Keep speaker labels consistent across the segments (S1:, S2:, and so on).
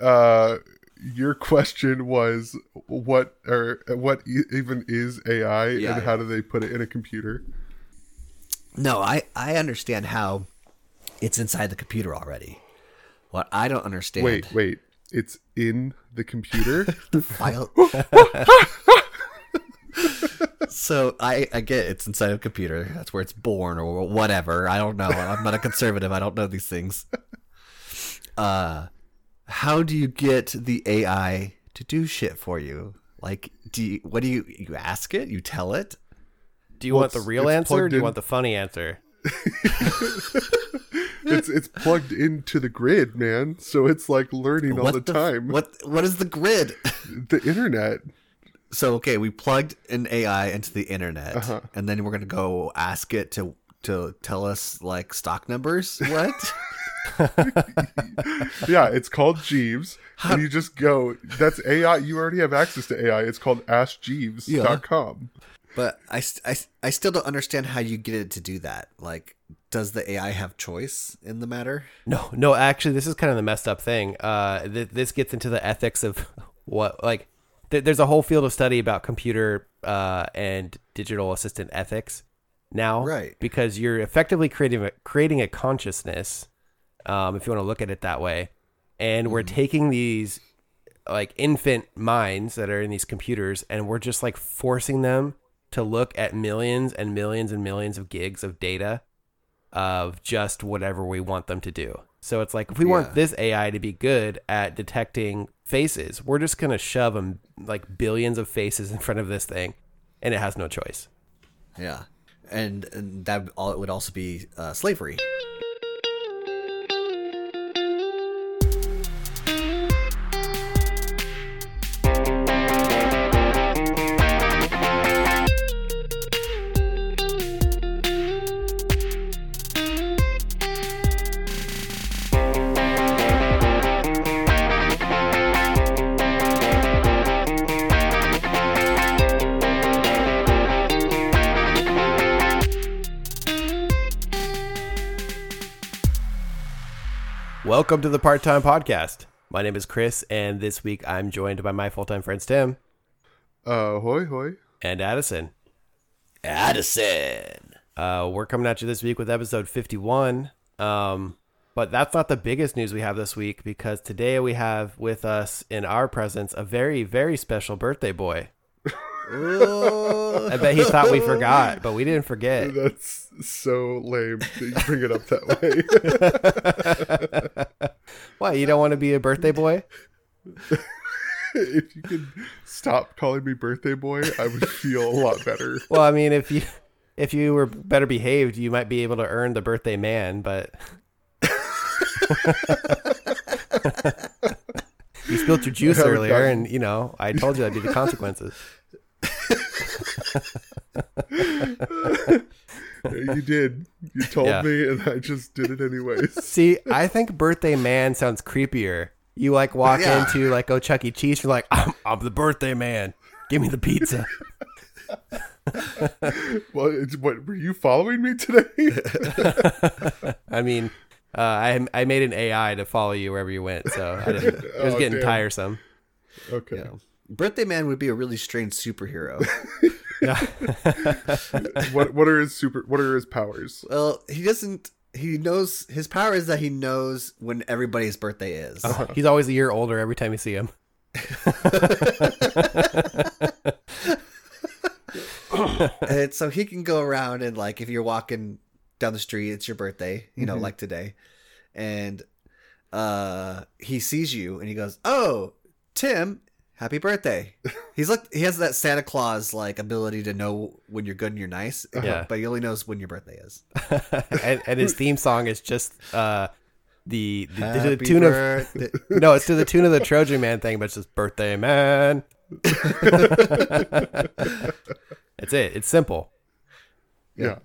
S1: uh, your question was what or what e- even is AI
S2: Yeah,
S1: and how do they put it in a computer?
S2: No, I I understand how it's inside the computer already. What I don't understand.
S1: Wait, wait. It's in the computer?
S2: the file. so I, I get it's inside a computer. That's where it's born or whatever. I don't know. I'm not a conservative. I don't know these things. Uh, how do you get the AI to do shit for you? Like, do you, what do you you ask it? You tell it?
S3: Do you
S1: Well,
S3: want the real answer or do you
S1: in.
S3: want the funny answer?
S1: it's it's plugged into the grid, man. So it's like learning all
S2: What
S1: the, time.
S2: What what is the grid?
S1: The internet.
S2: So okay, we plugged an AI into the internet,
S1: Uh-huh.
S2: and then we're gonna go ask it to to tell us like stock numbers. What?
S1: Yeah, it's called Jeeves. and you just go, that's AI. You already have access to AI. It's called AskJeeves.com.
S2: but I, I, I still don't understand how you get it to do that. Like, does the AI have choice in the matter?
S3: No, no. Actually, this is kind of the messed up thing. Uh, th- this gets into the ethics of what, like, th- there's a whole field of study about computer uh, and digital assistant ethics now,
S2: Right.
S3: Because you're effectively creating a, creating a consciousness, um, if you want to look at it that way, and we're taking these like infant minds that are in these computers, and we're just like forcing them to look at millions and millions and millions of gigs of data of just whatever we want them to do. So it's like if we
S2: Yeah.
S3: want this AI to be good at detecting faces, we're just gonna shove them like billions of faces in front of this thing, and it has no choice.
S2: Yeah, and, and that would also be uh, slavery.
S3: Welcome to the Part Time Podcast. My name is Chris, and this week I'm joined by my full time friends Tim
S1: Uh, hoy, hoy.
S3: and Addison.
S2: Addison.
S3: Uh, we're coming at you this week with episode 51. Um, but that's not the biggest news we have this week because today we have with us in our presence a very, very special birthday boy. I bet he thought we forgot, but we didn't forget.
S1: That's so lame that you bring it up that way.
S3: Why you don't want to be a birthday boy?
S1: if you could stop calling me birthday boy, I would feel a lot better.
S3: Well, I mean, if you if you were better behaved, you might be able to earn the birthday man, but you spilled your juice earlier, and you know I told you that'd be the consequences.
S1: You did. You told
S3: Yeah.
S1: me, and I just did it anyways.
S3: See, I think birthday man sounds creepier. You like walk
S2: Yeah.
S3: into like oh Chuck E. Cheese, you're like I'm, I'm the birthday man. Give me the pizza.
S1: Well, it's, what were you following me today?
S3: I mean, uh, I I made an AI to follow you wherever you went, so I didn't, it was
S1: Oh,
S3: getting
S1: damn.
S3: tiresome.
S1: okay.
S2: Yeah. Birthday man would be a really strange superhero.
S1: What what are his super? What are his powers?
S2: well, he doesn't. He knows his power is that he knows when everybody's birthday is.
S3: He's always a year older every time you see him.
S2: and so he can go around and like if you're walking down the street it's your birthday you know like today and uh he sees you and he goes oh tim happy birthday he's like he has that santa claus like ability to know when you're good and you're nice
S3: Yeah.
S2: but he only knows when your birthday is
S3: and, and his theme song is just uh, the, the, to the
S2: Happy
S3: tune of no, it's to the tune of the Trojan Man thing, but it's just birthday man. That's it. It's simple.
S1: Yeah.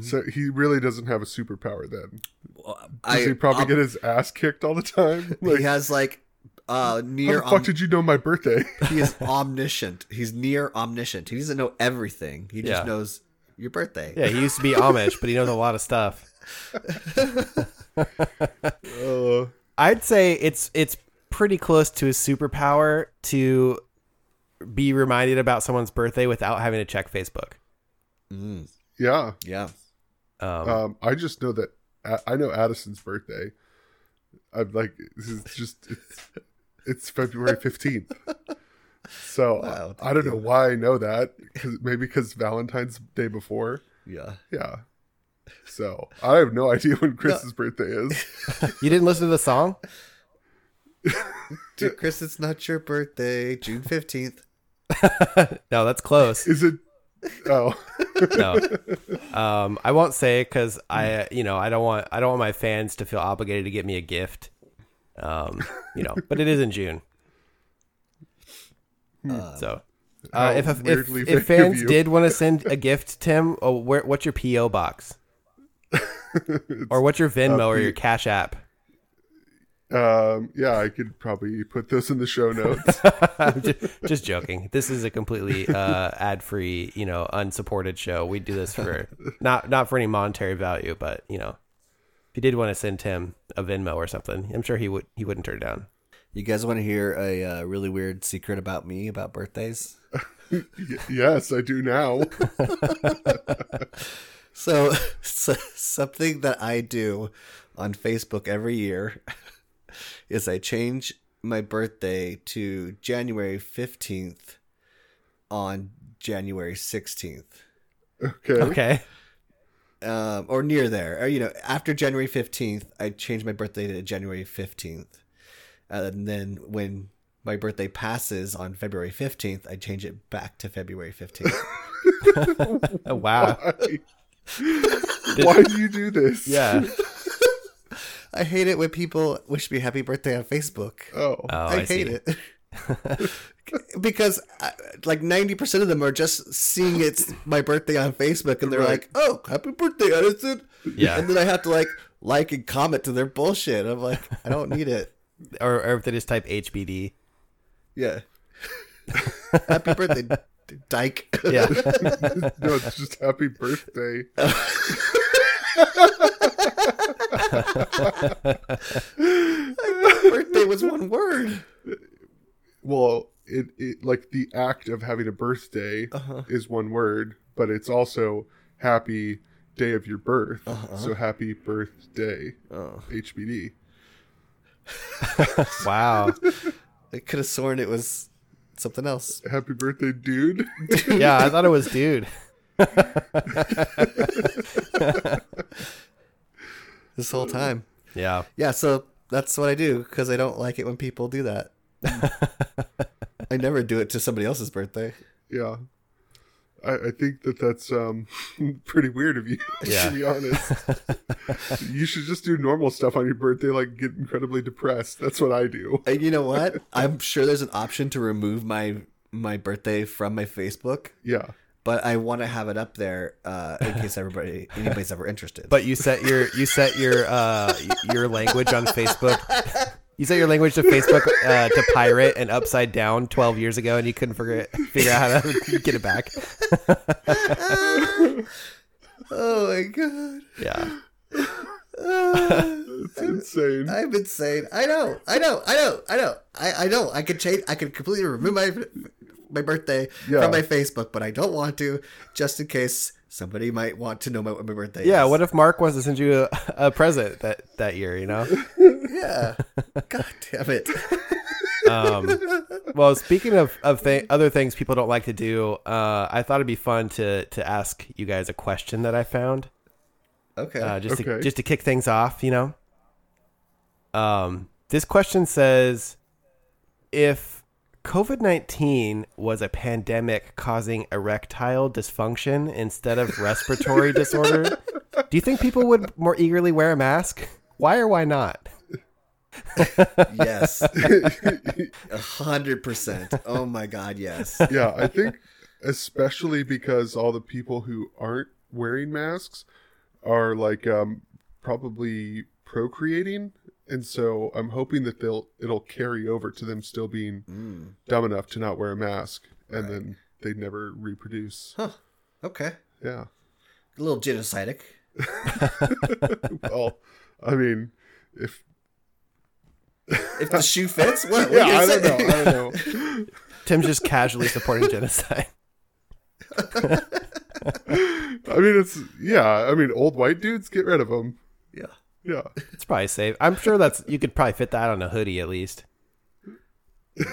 S1: So he really doesn't have a superpower then. Does
S2: I,
S1: he probably
S2: um,
S1: get his ass kicked all the time? Like,
S2: he has like uh near.
S1: how
S2: near
S1: the fuck
S2: om-
S1: did you know my birthday?
S2: he is omniscient he's near omniscient he doesn't know everything he just
S3: Yeah.
S2: knows your birthday
S3: Yeah, he used to be Amish, but he knows a lot of stuff.
S1: uh,
S3: I'd say it's it's pretty close to a superpower to be reminded about someone's birthday without having to check Facebook.
S2: Mm,
S1: Yeah.
S2: yeah.
S3: Um,
S1: Um, I just know that I I know Addison's birthday. I'm like, this is just it's, it's February fifteenth. So
S2: Wow,
S1: I don't know why I know that. 'cause- maybe because Valentine's Day before.
S2: Yeah.
S1: Yeah. So I have no idea when Chris's birthday is.
S3: you didn't listen to the song?
S2: Dude, Chris, it's not your birthday. June 15th.
S3: No, that's close.
S1: Is it? Oh,
S3: No, um, I won't say because I, you know, I don't want I don't want my fans to feel obligated to get me a gift. Um, you know, but it is in June, so. Uh, if, if, if,
S1: vague
S3: if
S1: of
S3: fans did want to send a gift, Tim, oh, where, what's your PO box, or what's your Venmo or your Cash App?
S1: um, yeah, I could probably put those in the show notes.
S3: just, just joking. This is a completely uh, ad-free, you know, unsupported show. We do this for not not for any monetary value, but you know, if you did want to send Tim a Venmo or something, I'm sure he would he wouldn't turn it down.
S2: You guys want to hear a uh, really weird secret about me about birthdays?
S1: Yes, I do now.
S2: So, so something that I do on Facebook every year is I change my birthday to January 15th on January 16th.
S1: Okay.
S3: Okay.
S2: Um, or near there. Or, you know, after January 15th, I change my birthday to January 15th. And then when my birthday passes on February 15th, I change it back to February 15th.
S3: Oh, wow.
S1: Why? Why do you do this?
S3: Yeah.
S2: I hate it when people wish me happy birthday on Facebook.
S1: Oh.
S3: Oh,
S2: I,
S3: I,
S2: hate
S3: see.
S2: it. because uh, like 90% of them are just seeing it's my birthday on Facebook and they're
S1: Right.
S2: like, "Oh, happy birthday, Addison."
S3: Yeah.
S2: And then I have to like like and comment to their bullshit. I'm like, I don't need it.
S3: Or, or if they just type HBD.
S2: Yeah. happy birthday, d- dyke.
S3: Yeah.
S1: no, it's just happy birthday.
S2: birthday was one word.
S1: Well, it, it like the act of having a birthday
S2: Uh-huh.
S1: is one word, but it's also happy day of your birth. So happy birthday,
S2: Oh.
S1: HBD.
S3: Wow.
S2: I could have sworn it was something else.
S1: Happy birthday, dude.
S3: Yeah, I thought it was dude.
S2: This whole time.
S3: Yeah.
S2: Yeah, so that's what I do because I don't like it when people do that. I never do it to somebody else's birthday.
S1: yeah. I, I think that that's um pretty weird of you,
S3: Yeah.
S1: to be honest. you should just do normal stuff on your birthday, like get incredibly depressed. That's what I do.
S2: And you know what? I'm sure there's an option to remove my my birthday from my Facebook,
S1: Yeah.
S2: but I want to have it up there uh, in case everybody anybody's ever interested.
S3: But you set your you set your uh your language on Facebook. You set your language to Facebook uh, to pirate and upside down 12 years ago, and you couldn't figure it, figure out how to get it back.
S2: oh my god,
S3: Yeah.
S1: It's insane.
S2: I'm insane. I know, I know, I know, I know, I, I know. I could change, I could completely remove my my birthday
S1: Yeah.
S2: from my Facebook, but I don't want to, just in case somebody might want to know my, my birthday
S3: Yeah.
S2: is.
S3: What if Mark wants to send you a, a present that that year? You know.
S2: Yeah. God damn it.
S3: Um, well, speaking of of th- other things people don't like to do, uh, I thought it'd be fun to to ask you guys a question that I found.
S2: Okay.
S3: uh, just to, just to kick things off, you know. Um, this question says, if COVID nineteen was a pandemic causing erectile dysfunction instead of respiratory disorder, do you think people would more eagerly wear a mask? Why or why not?
S2: yes. A hundred percent. Oh my god, yes.
S1: yeah, I think especially because all the people who aren't wearing masks are like um probably procreating and so I'm hoping that they'll it'll carry over to them still being
S2: Mm.
S1: dumb enough to not wear a mask and then they never reproduce.
S2: Huh. Okay.
S1: Yeah.
S2: A little genocidic.
S1: Well, I mean, if
S2: if the shoe fits. What? what
S1: Yeah, I don't know. I don't know.
S3: Tim's just casually supporting genocide.
S1: I mean, it's yeah. I mean, old white dudes, get rid of them.
S2: Yeah.
S1: Yeah.
S3: It's probably safe. I'm sure that's you could probably fit that on a hoodie at least.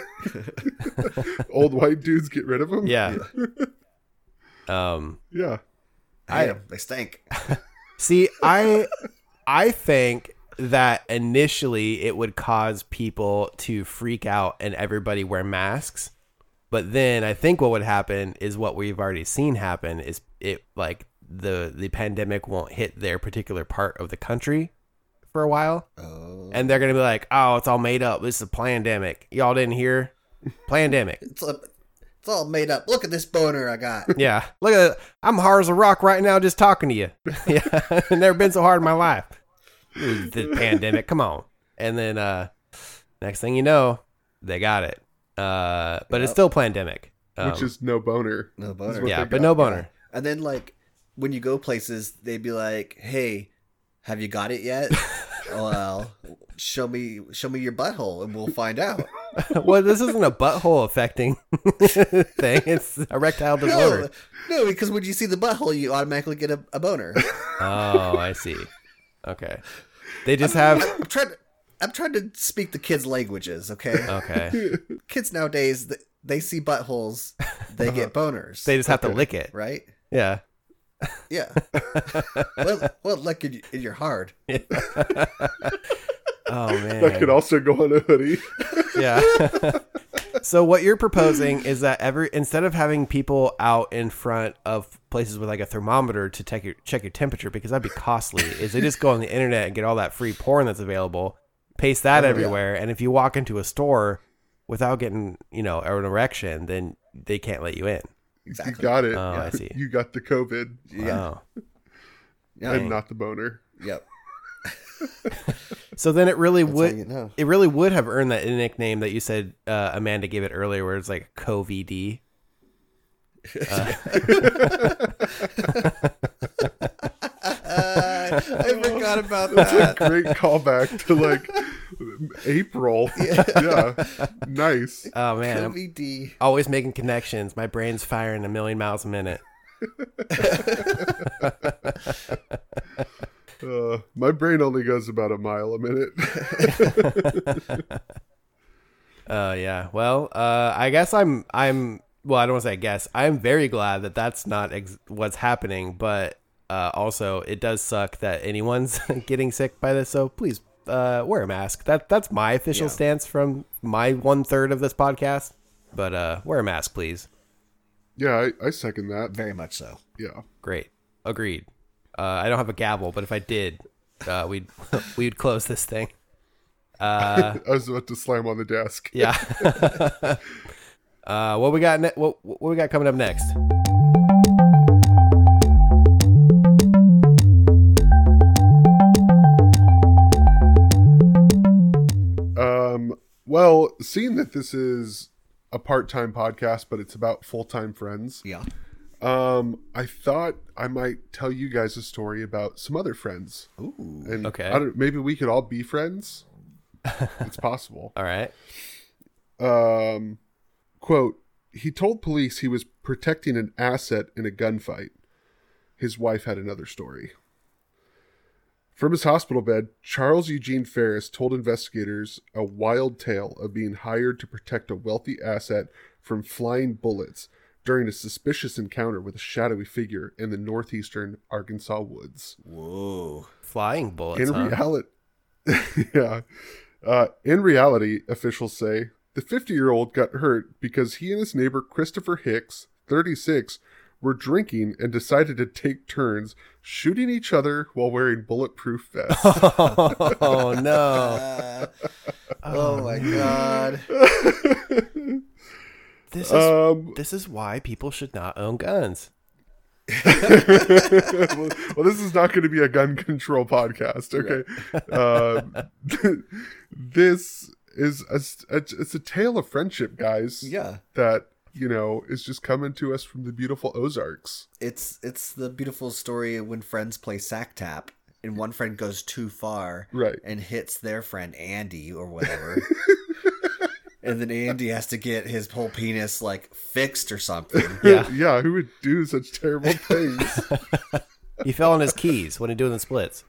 S1: Old white dudes, get rid of them.
S3: Yeah. Um.
S1: Yeah.
S2: I am. They stink.
S3: See, I I think that initially it would cause people to freak out and everybody wear masks. But then I think what would happen is what we've already seen happen is it like the the pandemic won't hit their particular part of the country for a while.
S2: Oh.
S3: And they're gonna be like, Oh, it's all made up. This is a pandemic. Y'all didn't hear? Pandemic.
S2: It's, all- it's all made up. Look at this boner I got.
S3: Yeah. Look at I'm hard as a rock right now just talking to you. yeah. Never been so hard in my life. The pandemic. Come on. And then uh next thing you know, they got it. Uh but it's still pandemic. Um,
S1: Which is no boner.
S2: No boner.
S3: yeah, but
S1: got.
S3: no boner.
S2: And then like when you go places, they'd be like, "Hey, have you got it yet?" well, show me show me your butthole, and we'll find out.
S3: well, this isn't a butthole affecting thing. It's erectile
S2: no,
S3: disorder.
S2: no, because when you see the butthole, you automatically get a, a boner.
S3: Oh, I see. Okay. They just have
S2: I'm trying to. I'm trying to speak the kids' languages, okay?
S3: okay.
S2: Kids nowadays, they see buttholes, they get boners,
S3: They just have to lick it.
S2: right?
S3: Yeah.
S2: Yeah. well, well, look in, in your heart.
S3: Oh man.
S1: That could also go on a hoodie.
S3: Yeah. so what you're proposing is that every instead of having people out in front of places with like a thermometer to check your check your temperature because that'd be costly, is they just go on the internet and get all that free porn that's available, paste that
S2: Oh, yeah.
S3: everywhere, and if you walk into a store without getting you know an erection, then they can't let you in.
S2: Exactly.
S1: You got it.
S3: Oh, I see.
S1: You got the COVID
S2: Yeah.
S3: Wow.
S2: Yeah.
S1: and not the boner.
S2: Yep.
S3: So then it really
S2: That's
S3: would
S2: you know.
S3: it really would have earned that nickname that you said uh, Amanda gave it earlier, where it's like COVD.
S2: Uh, I forgot about
S1: That's a
S2: that.
S1: great callback to like April. Yeah. Nice.
S3: Oh man, I'm
S2: COVID.
S3: always making connections. My brain's firing a million miles a minute.
S1: Uh, my brain only goes about a mile a minute.
S3: Uh, yeah. Well, uh, I guess I'm I'm well. I don't want to say I guess I'm very glad that that's not ex- what's happening, but uh, also it does suck that anyone's getting sick by this. So please uh, wear a mask. That that's my official
S2: Yeah.
S3: stance from my one third of this podcast. But uh, wear a mask, please.
S1: yeah, I, I second that.
S2: Very much so.
S1: Yeah.
S3: Great. Agreed. Uh, I don't have a gavel, but if I did, uh, we'd we'd close this thing. Uh,
S1: I was about to slam on the desk.
S3: yeah. uh, what we got? Ne- what what we got coming up next?
S1: Well, seeing that this is a part-time podcast, but it's about full-time friends,
S2: Yeah.
S1: um, I thought I might tell you guys a story about some other friends.
S2: Ooh.
S1: And
S3: Okay.
S1: I don't, maybe we could all be friends. it's possible.
S3: All right.
S1: Um, quote: He told police he was protecting an asset in a gunfight. His wife had another story. From his hospital bed, Charles Eugene Ferris told investigators a wild tale of being hired to protect a wealthy asset from flying bullets during a suspicious encounter with a shadowy figure in the northeastern Arkansas woods.
S2: Whoa.
S3: Flying bullets.
S1: In
S3: huh?
S1: reality, yeah. Uh, in reality, officials say the 50 year old got hurt because he and his neighbor Christopher Hicks, 36, were drinking and decided to take turns shooting each other while wearing bulletproof vests.
S3: oh no.
S2: Uh, oh my god.
S3: This is
S1: um,
S3: this is why people should not own guns.
S1: well, well, this is not going to be a gun control podcast, okay? Um, this is a, a, it's a tale of friendship, guys.
S2: Yeah.
S1: That you know is just coming to us from the beautiful Ozarks.
S2: It's it's the beautiful story of when friends play sack tap and one friend goes too far
S1: Right.
S2: and hits their friend Andy or whatever. and then Andy has to get his whole penis like fixed or something.
S3: Yeah.
S1: yeah, who would do such terrible things?
S3: He fell on his keys when he doing the splits.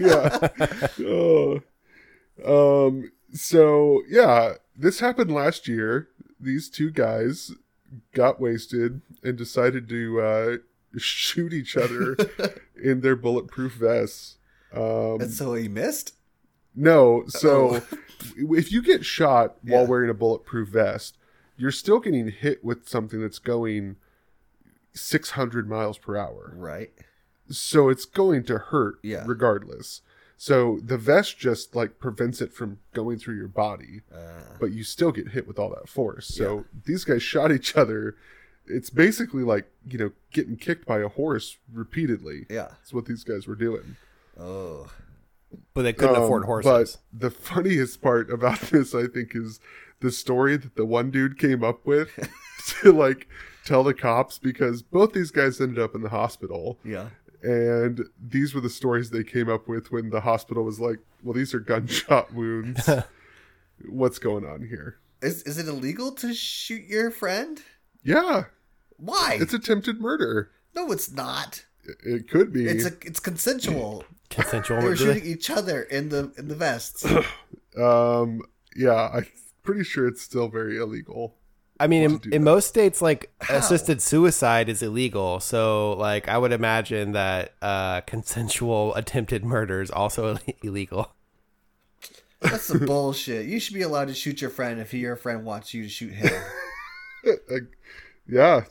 S1: yeah. Oh. Um. So yeah, this happened last year. These two guys got wasted and decided to uh, shoot each other in their bulletproof vests. Um,
S2: And so he missed?
S1: no, so if you get shot while
S2: Yeah.
S1: wearing a bulletproof vest, you're still getting hit with something that's going 600 miles per hour.
S2: Right.
S1: so it's going to hurt
S2: Yeah.
S1: regardless so the vest just like prevents it from going through your body
S2: Uh,
S1: but you still get hit with all that force so these guys shot each other it's basically like you know getting kicked by a horse repeatedly
S2: yeah.
S1: that's what these guys were doing
S2: Oh.
S3: But they couldn't
S1: Um,
S3: afford horses.
S1: but the funniest part about this i think is the story that the one dude came up with to like tell the cops because both these guys ended up in the hospital
S2: Yeah.
S1: And these were the stories they came up with when the hospital was like, "Well, these are gunshot wounds. What's going on here?
S2: Is Is is it illegal to shoot your friend?
S1: Yeah,
S2: Why?
S1: it's attempted murder.
S2: no, it's not.
S1: It- It could be.
S2: It's a it's consensual.
S3: Consensual
S2: They were
S3: murder.
S2: shooting each other in the in the vests.
S1: um, yeah, I'm pretty sure it's still very illegal.
S3: I mean, in, in most states, like
S2: How?
S3: assisted suicide is illegal. So, like, I would imagine that uh, consensual attempted murder is also illegal.
S2: That's some bullshit. You should be allowed to shoot your friend if your friend wants you to shoot him.
S1: Like, yeah,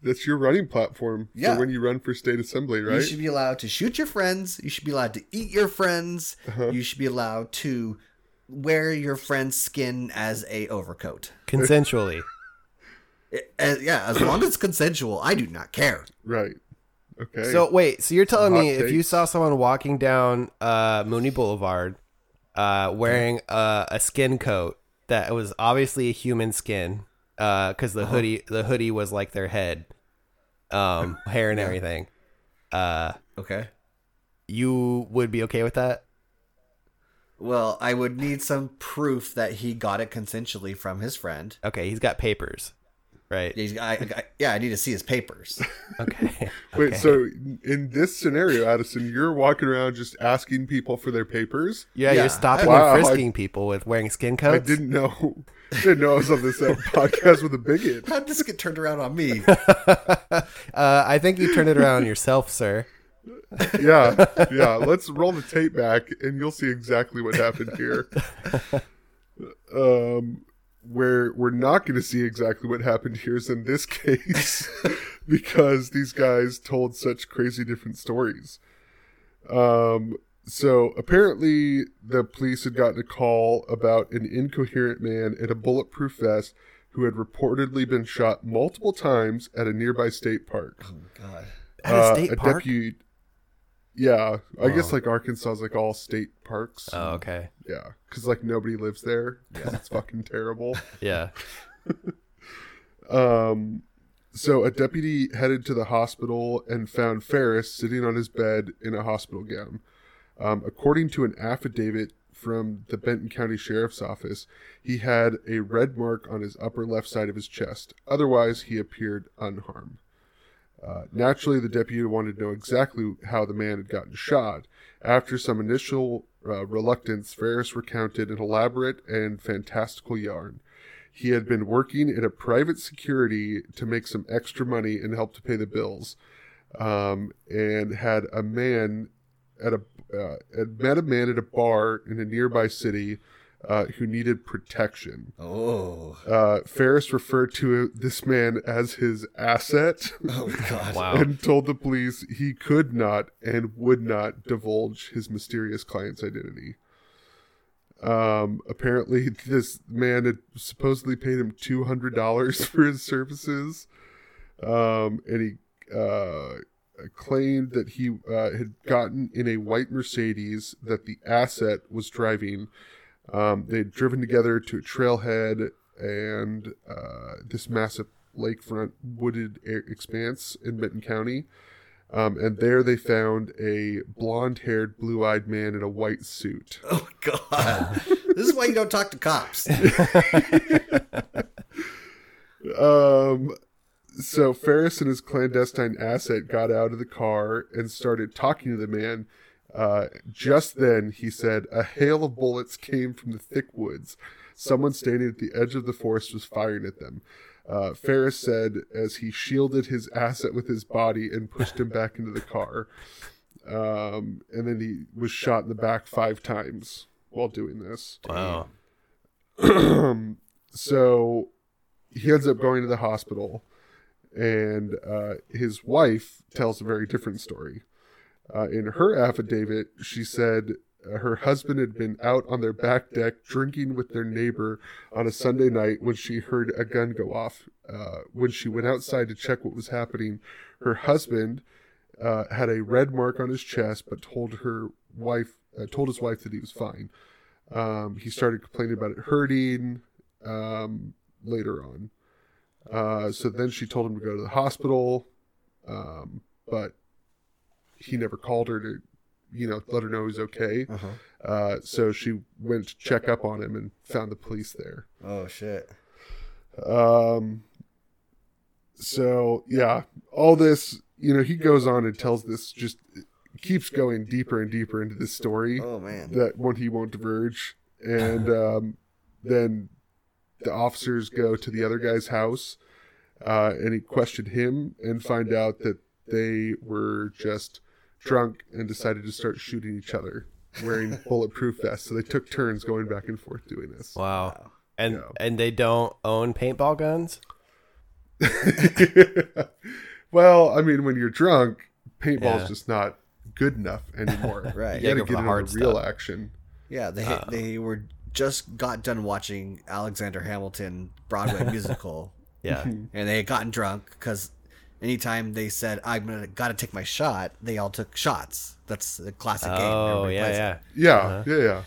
S1: that's your running platform
S2: Yeah.
S1: for when you run for state assembly, right?
S2: You should be allowed to shoot your friends. You should be allowed to eat your friends.
S1: Uh-huh.
S2: You should be allowed to wear your friend's skin as a overcoat.
S3: Consensually.
S2: It- as- yeah, as long as it's consensual, I do not care.
S1: Right. Okay.
S3: So wait, so you're telling
S1: Hot
S3: me if you saw someone walking down uh, Mooney Boulevard, uh, wearing uh, a skin coat that was obviously a human skin, because the hoodie the hoodie was like their head, um, hair and everything, uh,
S2: Okay.
S3: you would be okay with that?
S2: Well, I would need some proof that he got it consensually from his friend.
S3: Okay, he's got papers, right?
S2: Yeah, he's- I, I, yeah, I need to see his papers.
S3: Okay.
S1: Wait,
S3: okay.
S1: so in this scenario, Addison, you're walking around just asking people for their papers?
S3: yeah,
S2: yeah,
S3: you're stopping
S1: Wow,
S3: and
S1: I-
S3: frisking people with wearing skin coats.
S1: I didn't know. I didn't know I was on this podcast with a bigot.
S2: How'd this get turned around on me?
S3: uh, I think you turned it around on yourself, sir.
S1: Yeah, yeah. Let's roll the tape back, and you'll see exactly what happened here. Um, where we're not going to see exactly what happened here is in this case, because these guys told such crazy different stories. Um, so apparently, the police had gotten a call about an incoherent man in a bulletproof vest who had reportedly been shot multiple times at a nearby state park.
S2: Oh, God.
S3: At a
S1: Uh,
S3: state park.
S1: deputy. Yeah, I guess
S2: Oh.
S1: like Arkansas is like all state parks.
S3: Oh, okay.
S1: Yeah, because like nobody lives there. Yeah, it's fucking terrible.
S3: Yeah.
S1: Um, so a deputy headed to the hospital and found Ferris sitting on his bed in a hospital gown. Um, according to an affidavit from the Benton County Sheriff's Office, he had a red mark on his upper left side of his chest. Otherwise, he appeared unharmed. Uh, naturally, the deputy wanted to know exactly how the man had gotten shot. After some initial uh, reluctance, Ferris recounted an elaborate and fantastical yarn. He had been working in a private security to make some extra money and help to pay the bills, um, and had a man at a uh, had met a man at a bar in a nearby city uh, who needed protection.
S2: Oh.
S1: Uh, Ferris referred to this man as his asset
S2: Oh, God.
S3: Wow.
S1: and told the police he could not and would not divulge his mysterious client's identity. Um, apparently, this man had supposedly paid him two hundred dollars for his services, um, and he uh, claimed that he uh, had gotten in a white Mercedes that the asset was driving. Um, they'd driven together to a trailhead and uh, this massive lakefront wooded air expanse in Benton County. Um, and there they found a blonde haired, blue eyed man in a white suit.
S2: Oh God! this is why you don't talk to cops.
S1: Um, so Ferris and his clandestine asset got out of the car and started talking to the man. Uh, just then, he said, a hail of bullets came from the thick woods. Someone standing at the edge of the forest was firing at them. Uh, Ferris said as he shielded his asset with his body and pushed him back into the car. Um, and then he was shot in the back five times while doing this.
S3: Wow.
S1: so he ends up going to the hospital, and uh, his wife tells a very different story. Uh, in her affidavit, she said uh, her husband had been out on their back deck drinking with their neighbor on a Sunday night when she heard a gun go off. Uh, when she went outside to check what was happening, her husband uh, had a red mark on his chest, but told her wife uh, told his wife that he was fine. Um, he started complaining about it hurting um, later on. Uh, so then she told him to go to the hospital, um, but he never called her to, you know, let her know he's okay.
S2: Uh-huh.
S1: Uh, so she went to check up on him and found the police there.
S2: Oh shit!
S1: Um, so yeah, all this, you know, he goes on and tells this just keeps going deeper and deeper into this story
S2: Oh man!
S1: that one he won't diverge, and um, then the officers go to the other guy's house, uh, and he questioned him and find out that they were just drunk and decided to start shooting each other wearing bulletproof vests. So they took turns going back and forth doing this.
S3: Wow. And
S1: Yeah.
S3: and they don't own paintball guns?
S1: well, I mean, when you're drunk, paintball's
S3: Yeah.
S1: just not good enough anymore.
S2: Right.
S1: You
S3: Yeah,
S1: got to
S3: go
S1: get into
S3: hard
S1: real
S3: stuff.
S1: action.
S2: Yeah, they
S3: Uh.
S2: they were just got done watching Alexander Hamilton Broadway musical,
S3: Yeah.
S2: and they had gotten drunk because anytime they said I'm gonna gotta take my shot, they all took shots. That's a classic game.
S3: oh,
S2: Everybody
S3: yeah, yeah.
S1: Yeah,
S3: Uh-huh.
S1: yeah, yeah.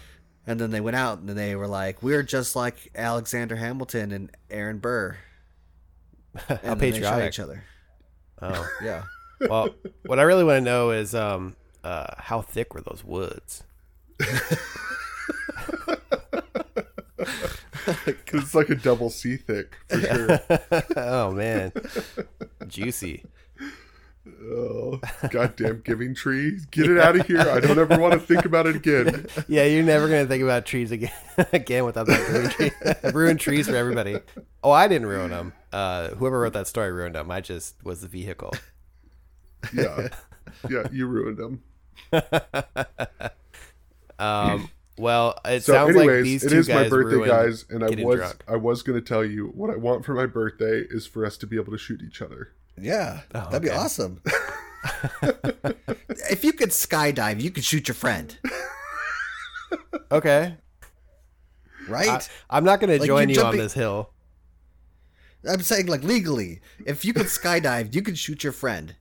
S2: And then they went out and they were like, "We're just like Alexander Hamilton and Aaron Burr." And
S3: How
S2: then they shot
S3: patriotic.
S2: each other.
S3: Oh.
S2: Yeah.
S3: Well, what I really want to know is um uh how thick were those woods?
S1: Because it's like a double C thick for sure.
S3: oh man. Juicy.
S1: Oh, goddamn giving tree. Get it out of here. I don't ever want to think about it again.
S3: Yeah, you're never gonna think about trees again again without that green tree. Ruined trees for everybody. Oh, I didn't ruin them. Uh, whoever wrote that story ruined them. I just was the vehicle.
S1: Yeah. Yeah, you ruined them.
S3: Well, it
S1: So
S3: sounds
S1: anyways,
S3: like these
S1: it
S3: two
S1: is
S3: guys
S1: my birthday guys and I was
S3: drunk.
S1: I was going to tell you what I want for my birthday is for us to be able to shoot each other.
S2: Yeah.
S3: Oh,
S2: that'd be awesome. if you could skydive, you could shoot your friend,
S3: Okay,
S2: right?
S3: I, am not gonna
S2: Like,
S3: join
S2: you're
S3: you
S2: jumping-
S3: on this hill.
S2: I'm saying like legally, if you could skydive, you could shoot your friend.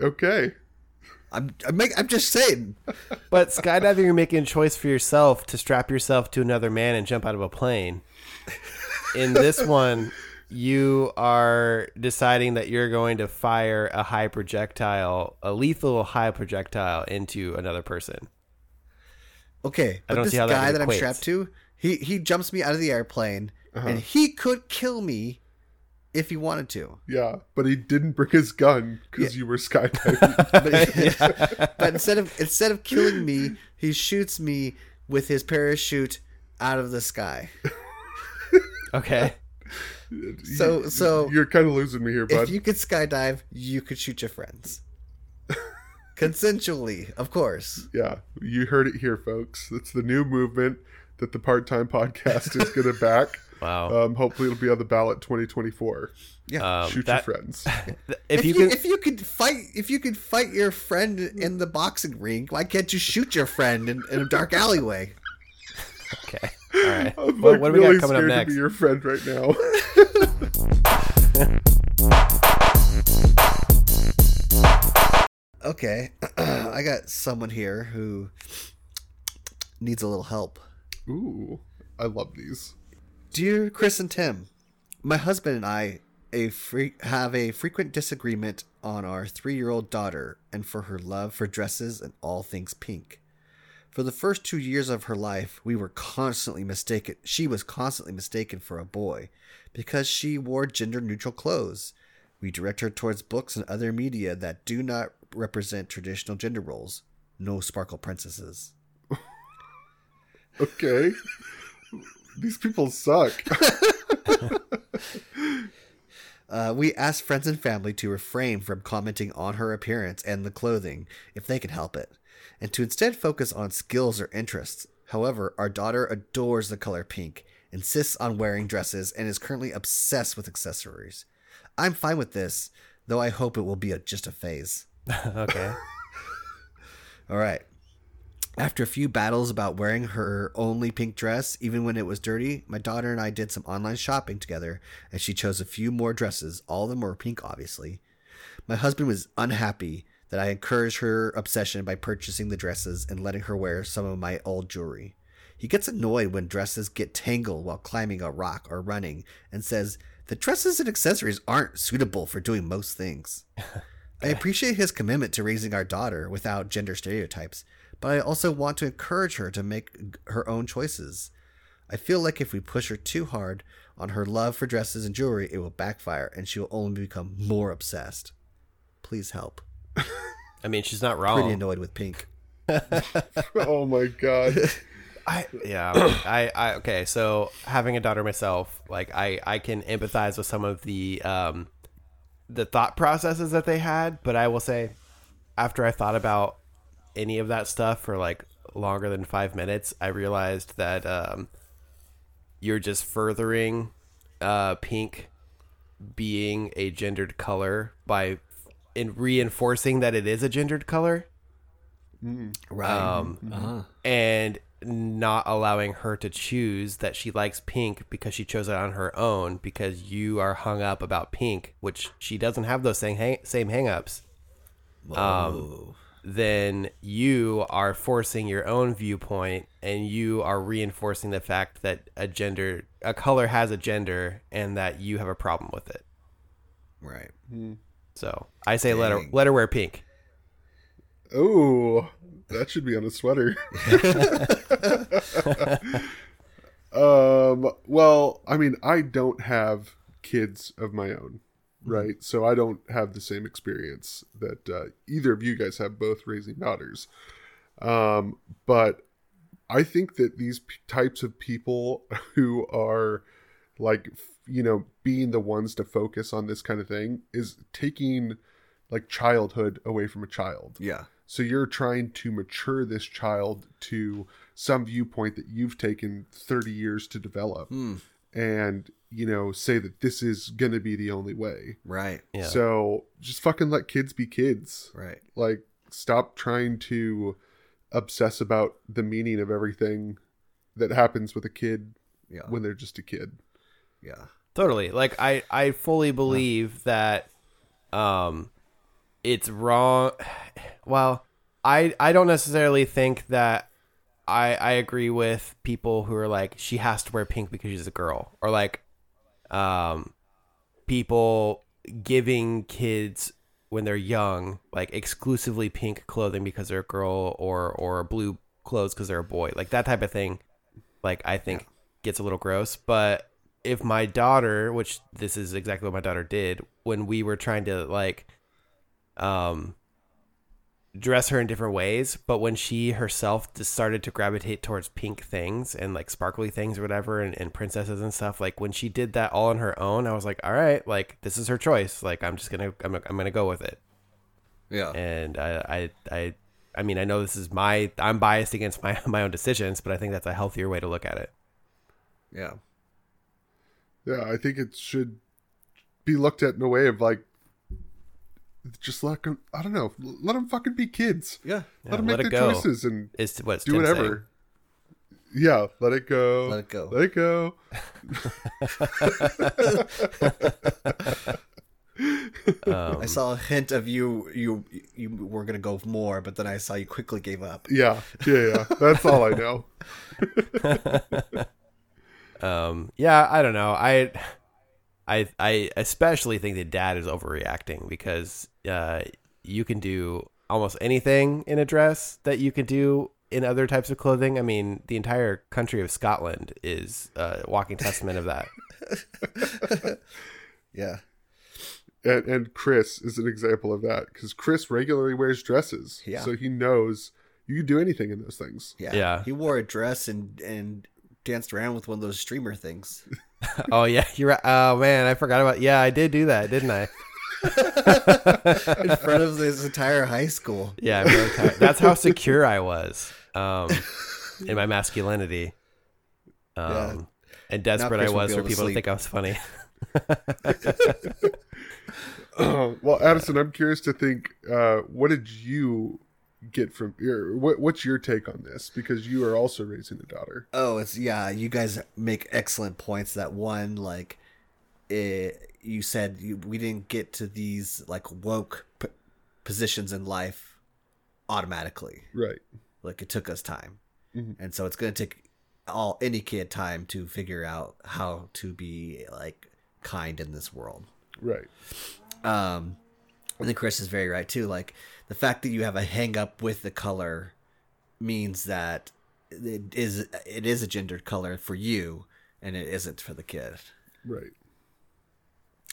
S1: Okay.
S2: I'm I'm, make, I'm just saying.
S3: But skydiving, you're making a choice for yourself to strap yourself to another man and jump out of a plane. In this one, you are deciding that you're going to fire a high projectile, a lethal high projectile into another person.
S2: Okay, but this
S3: how that
S2: guy that I'm strapped to, he he jumps me out of the airplane,
S1: Uh-huh.
S2: and he could kill me if he wanted to.
S1: Yeah, but he didn't bring his gun cuz you were skydiving.
S2: But, but instead of instead of killing me, he shoots me with his parachute out of the sky.
S3: Okay.
S2: So so
S1: You're kind of losing me here, bud.
S2: if you could skydive, you could shoot your friends. Consensually, of course.
S1: Yeah, you heard it here, folks. It's the new movement that the part time podcast is going to back.
S3: Wow.
S1: Um, hopefully, it'll be on the ballot 2024.
S2: Yeah.
S3: Um,
S1: Shoot
S3: that-
S1: your friends.
S3: if,
S2: if,
S3: you
S2: you,
S3: can,
S2: if you could fight if you could fight your friend in the boxing ring, why can't you shoot your friend in, in a dark alleyway?
S3: okay. All right.
S1: I'm
S3: What,
S1: like
S3: what do we
S1: really
S3: got coming up
S1: scared to
S3: next?
S1: be your friend right now.
S2: Okay, I got someone here who needs a little help.
S1: Ooh, I love these.
S2: Dear Chris and Tim, my husband and I a free, have a frequent disagreement on our three-year-old daughter and for her love for dresses and all things pink. For the first two years of her life, we were constantly mistaken. She was constantly mistaken for a boy because she wore gender-neutral clothes. We direct her towards books and other media that do not represent traditional gender roles. No sparkle princesses.
S1: Okay. These people suck.
S2: Uh, we asked friends and family to refrain from commenting on her appearance and the clothing if they could help it, and to instead focus on skills or interests. However, our daughter adores the color pink, insists on wearing dresses, and is currently obsessed with accessories. I'm fine with this, though I hope it will be a, just a phase.
S3: okay.
S2: All right. After a few battles about wearing her only pink dress, even when it was dirty, my daughter and I did some online shopping together, and she chose a few more dresses. All of them were pink, obviously. My husband was unhappy that I encouraged her obsession by purchasing the dresses and letting her wear some of my old jewelry. He gets annoyed when dresses get tangled while climbing a rock or running and says, The dresses and accessories aren't suitable for doing most things. I appreciate his commitment to raising our daughter without gender stereotypes, but I also want to encourage her to make her own choices. I feel like if we push her too hard on her love for dresses and jewelry, it will backfire and she will only become more obsessed. Please help.
S3: I mean, she's not wrong.
S2: Pretty annoyed with pink.
S1: oh my god.
S3: I yeah. I I okay. So having a daughter myself, like I I can empathize with some of the um the thought processes that they had, but I will say after I thought about any of that stuff for like longer than five minutes, I realized that um you're just furthering uh pink being a gendered color by in reinforcing that it is a gendered color
S2: Right.
S3: um,
S2: uh-huh.
S3: and not allowing her to choose that she likes pink because she chose it on her own because you are hung up about pink, which she doesn't have those same hang- same hangups. Um, then you are forcing your own viewpoint and you are reinforcing the fact that a gender a color has a gender and that you have a problem with it.
S2: Right.
S3: So I say let her let her wear pink.
S1: Oh, that should be on a sweater. um, well, I mean, I don't have kids of my own, right? So I don't have the same experience that uh, either of you guys have both raising daughters. Um, but I think that these p- types of people who are like, f- you know, being the ones to focus on this kind of thing is taking like childhood away from a child.
S2: Yeah.
S1: So you're trying to mature this child to some viewpoint that you've taken 30 years to develop
S2: Hmm.
S1: and, you know, say that this is going to be the only way.
S2: Right.
S3: Yeah.
S1: So just fucking let kids be kids.
S2: Right.
S1: Like, stop trying to obsess about the meaning of everything that happens with a kid
S2: Yeah.
S1: when they're just a kid.
S2: Yeah.
S3: Totally. Like I I fully believe that um it's wrong well, I I don't necessarily think that I I agree with people who are like she has to wear pink because she's a girl or like um people giving kids when they're young like exclusively pink clothing because they're a girl or or blue clothes because they're a boy. Like that type of thing like I think gets a little gross. But if my daughter, which this is exactly what my daughter did, when we were trying to like um dress her in different ways, but when she herself just started to gravitate towards pink things and like sparkly things or whatever and, and princesses and stuff, like when she did that all on her own, I was like, all right, like this is her choice. Like I'm just gonna I'm, I'm gonna go with it
S2: Yeah.
S3: and I, I, I, I mean, I know this is my, I'm biased against my my own decisions, but I think that's a healthier way to look at it.
S2: Yeah.
S1: Yeah, I think it should be looked at in a way of like, just let them, I don't know, let them fucking be kids.
S2: Yeah.
S1: let them make
S3: it
S1: their
S3: go.
S1: choices and
S3: Is what's
S1: do
S3: Tim saying.
S1: whatever. Yeah, let it go.
S2: Let it go.
S1: Let it go.
S3: Um,
S2: I saw a hint of you. You you were gonna go more, but then I saw you quickly gave up.
S1: Yeah, yeah, yeah. That's all I know.
S3: um, yeah, I don't know. I, I I especially think that dad is overreacting because uh, you can do almost anything in a dress that you can do in other types of clothing. I mean, the entire country of Scotland is a walking testament of that.
S2: Yeah.
S1: And, and Chris is an example of that because Chris regularly wears dresses,
S2: Yeah.
S1: so he knows you can do anything in those things.
S2: Yeah.
S3: Yeah.
S2: He wore a dress and and danced around with one of those streamer things.
S3: oh yeah, you're right. Oh man, I forgot about. Yeah, I did do that, didn't I?
S2: in front of this entire high school.
S3: Yeah, I'm really tired. that's how secure I was um, in my masculinity. Um,
S2: Yeah.
S3: And desperate I was for
S2: able to
S3: people to think I was funny.
S1: well, Addison, I'm curious to think, uh, what did you get from your? What, what's your take on this? Because you are also raising a daughter.
S2: Oh, it's yeah. You guys make excellent points. That one, like, it, you said you, we didn't get to these like woke p- positions in life automatically.
S1: Right.
S2: Like it took us time,
S1: Mhm.
S2: and so it's gonna take all any kid time to figure out how to be like kind in this world.
S1: Right.
S2: Um, and then Chris is very right too. Like the fact that you have a hang up with the color means that it is it is a gendered color for you, and it isn't for the kid.
S1: Right.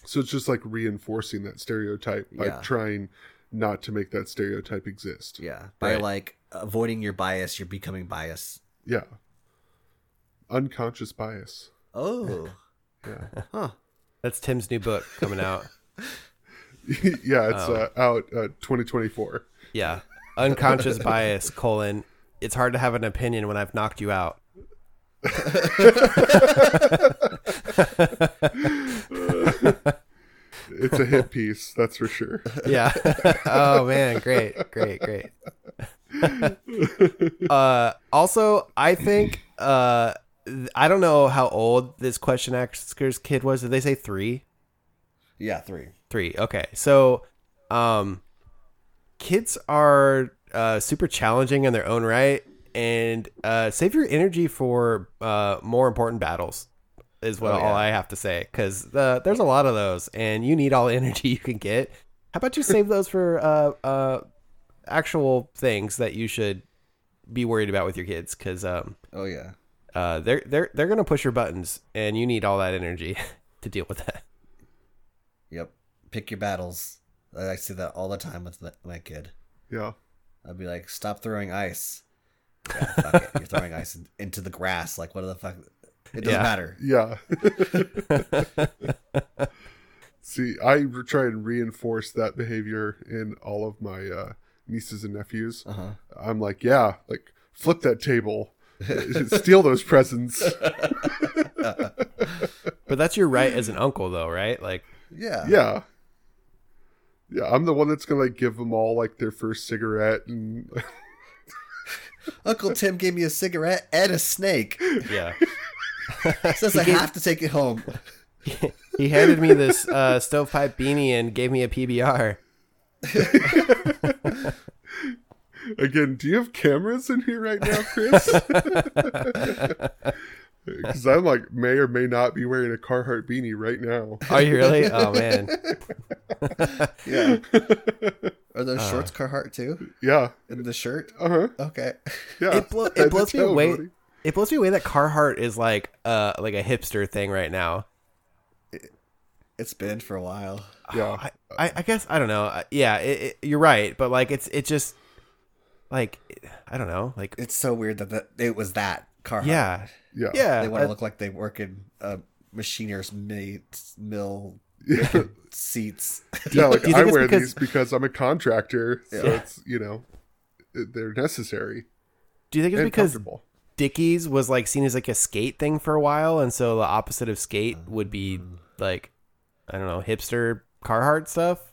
S1: So it's just like reinforcing that stereotype by
S2: Yeah.
S1: trying not to make that stereotype exist.
S2: Yeah, by
S3: Right.
S2: like avoiding your bias, you're becoming bias.
S1: Yeah. Unconscious bias.
S2: Oh,
S1: Yeah.
S2: huh?
S3: That's Tim's new book coming out.
S1: yeah, it's
S3: Oh.
S1: uh, out uh, 2024.
S3: Yeah, unconscious bias colon. It's hard to have an opinion when I've knocked you out.
S1: It's a hit piece, that's for sure.
S3: Yeah. oh man, great, great, great. uh, also, I think uh, I don't know how old this question asker's kid was. Did they say three?
S2: Yeah, three.
S3: Three. Okay. So, um, kids are uh, super challenging in their own right, and uh, save your energy for uh, more important battles. Is what
S2: Oh, yeah.
S3: all I have to say because the, there's a lot of those, and you need all the energy you can get. How about you save those for uh, uh, actual things that you should be worried about with your kids? Because um,
S2: Oh yeah.
S3: uh, they're they're they're gonna push your buttons, and you need all that energy to deal with that.
S2: Yep. Pick your battles. I see that all the time with my kid.
S1: Yeah.
S2: I'd be like, "Stop throwing ice." Yeah, fuck it. You're throwing ice in- into the grass. Like, what the fuck? It doesn't
S3: Yeah.
S2: matter.
S1: Yeah. See, I try and reinforce that behavior in all of my uh, nieces and nephews.
S2: Uh huh.
S1: I'm like, yeah, like flip that table, steal those presents.
S3: But that's your right as an uncle, though, right? Like,
S2: Yeah.
S1: Yeah. Yeah, I'm the one that's gonna like give them all like their first cigarette and
S2: Uncle Tim gave me a cigarette and a snake.
S3: yeah.
S2: Says I have to take it home.
S3: he handed me this uh, stovepipe beanie and gave me a PBR.
S1: again, do you have cameras in here right now, Chris? Because I'm like may or may not be wearing a Carhartt beanie right now.
S3: Are you really? Oh man.
S2: Yeah. Are those shorts Carhartt too?
S1: Yeah.
S2: In the shirt?
S1: Uh huh.
S2: Okay.
S1: Yeah.
S3: It, blo- it blows me away.
S1: buddy.
S3: It blows me away that Carhartt is like uh like a hipster thing right now.
S2: It's been for a while.
S1: Yeah.
S3: I, I, I guess I don't know. Yeah, it, it, you're right, but like it's it just like I don't know. Like
S2: It's so weird that the, it was that Carhartt.
S3: yeah,
S1: Yeah.
S3: yeah.
S2: They want to
S3: uh,
S2: look like they work in a machiner's mate mill
S1: Yeah.
S2: seats.
S1: Yeah, like I wear
S3: because-
S1: these because I'm a contractor, so
S2: Yeah.
S1: it's you know they're necessary
S3: do you think it's because. Dickies was like seen as like a skate thing for a while, and so the opposite of skate would be like I don't know hipster Carhartt stuff.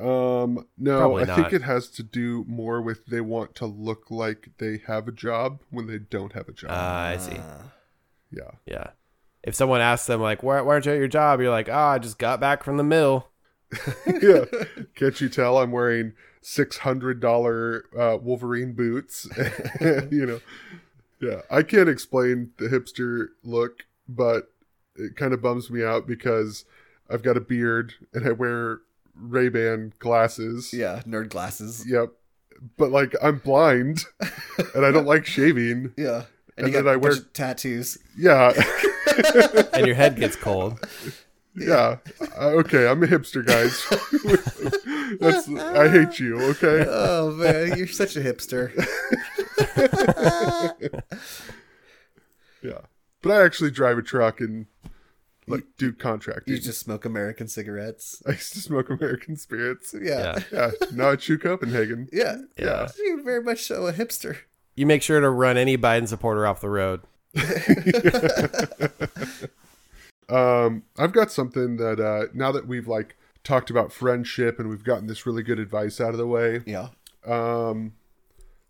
S1: Um, no,
S3: Probably
S1: I think it has to do more with they want to look like they have a job when they don't have a job.
S3: Uh, I see.
S1: Yeah,
S3: Yeah. If someone asks them like, "Why, why aren't you at your job?" You're like, "Oh, I just got back from the mill."
S1: yeah. Can't you tell I'm wearing six hundred dollar uh, Wolverine boots? you know, yeah. I can't explain the hipster look, but it kind of bums me out because I've got a beard and I wear Ray Ban glasses.
S2: Yeah, nerd glasses.
S1: Yep. But like I'm blind and I don't like shaving.
S2: Yeah. And,
S1: And
S2: you got
S1: then I
S2: a
S1: wear-
S2: of tattoos.
S1: Yeah.
S3: and your head gets cold.
S1: yeah. Uh, okay, I'm a hipster, guys. That's I hate you, okay?
S2: Oh man, you're such a hipster.
S1: Yeah. But I actually drive a truck and like do contracting.
S2: You just smoke American cigarettes.
S1: I used to smoke American spirits.
S2: Yeah.
S3: Yeah.
S1: Yeah. Now I chew Copenhagen.
S2: Yeah.
S3: Yeah.
S2: You're very much so a hipster.
S3: You make sure to run any Biden supporter off the road.
S1: Um, I've got something that uh, now that we've like talked about friendship and we've gotten this really good advice out of the way,
S2: Yeah.
S1: um,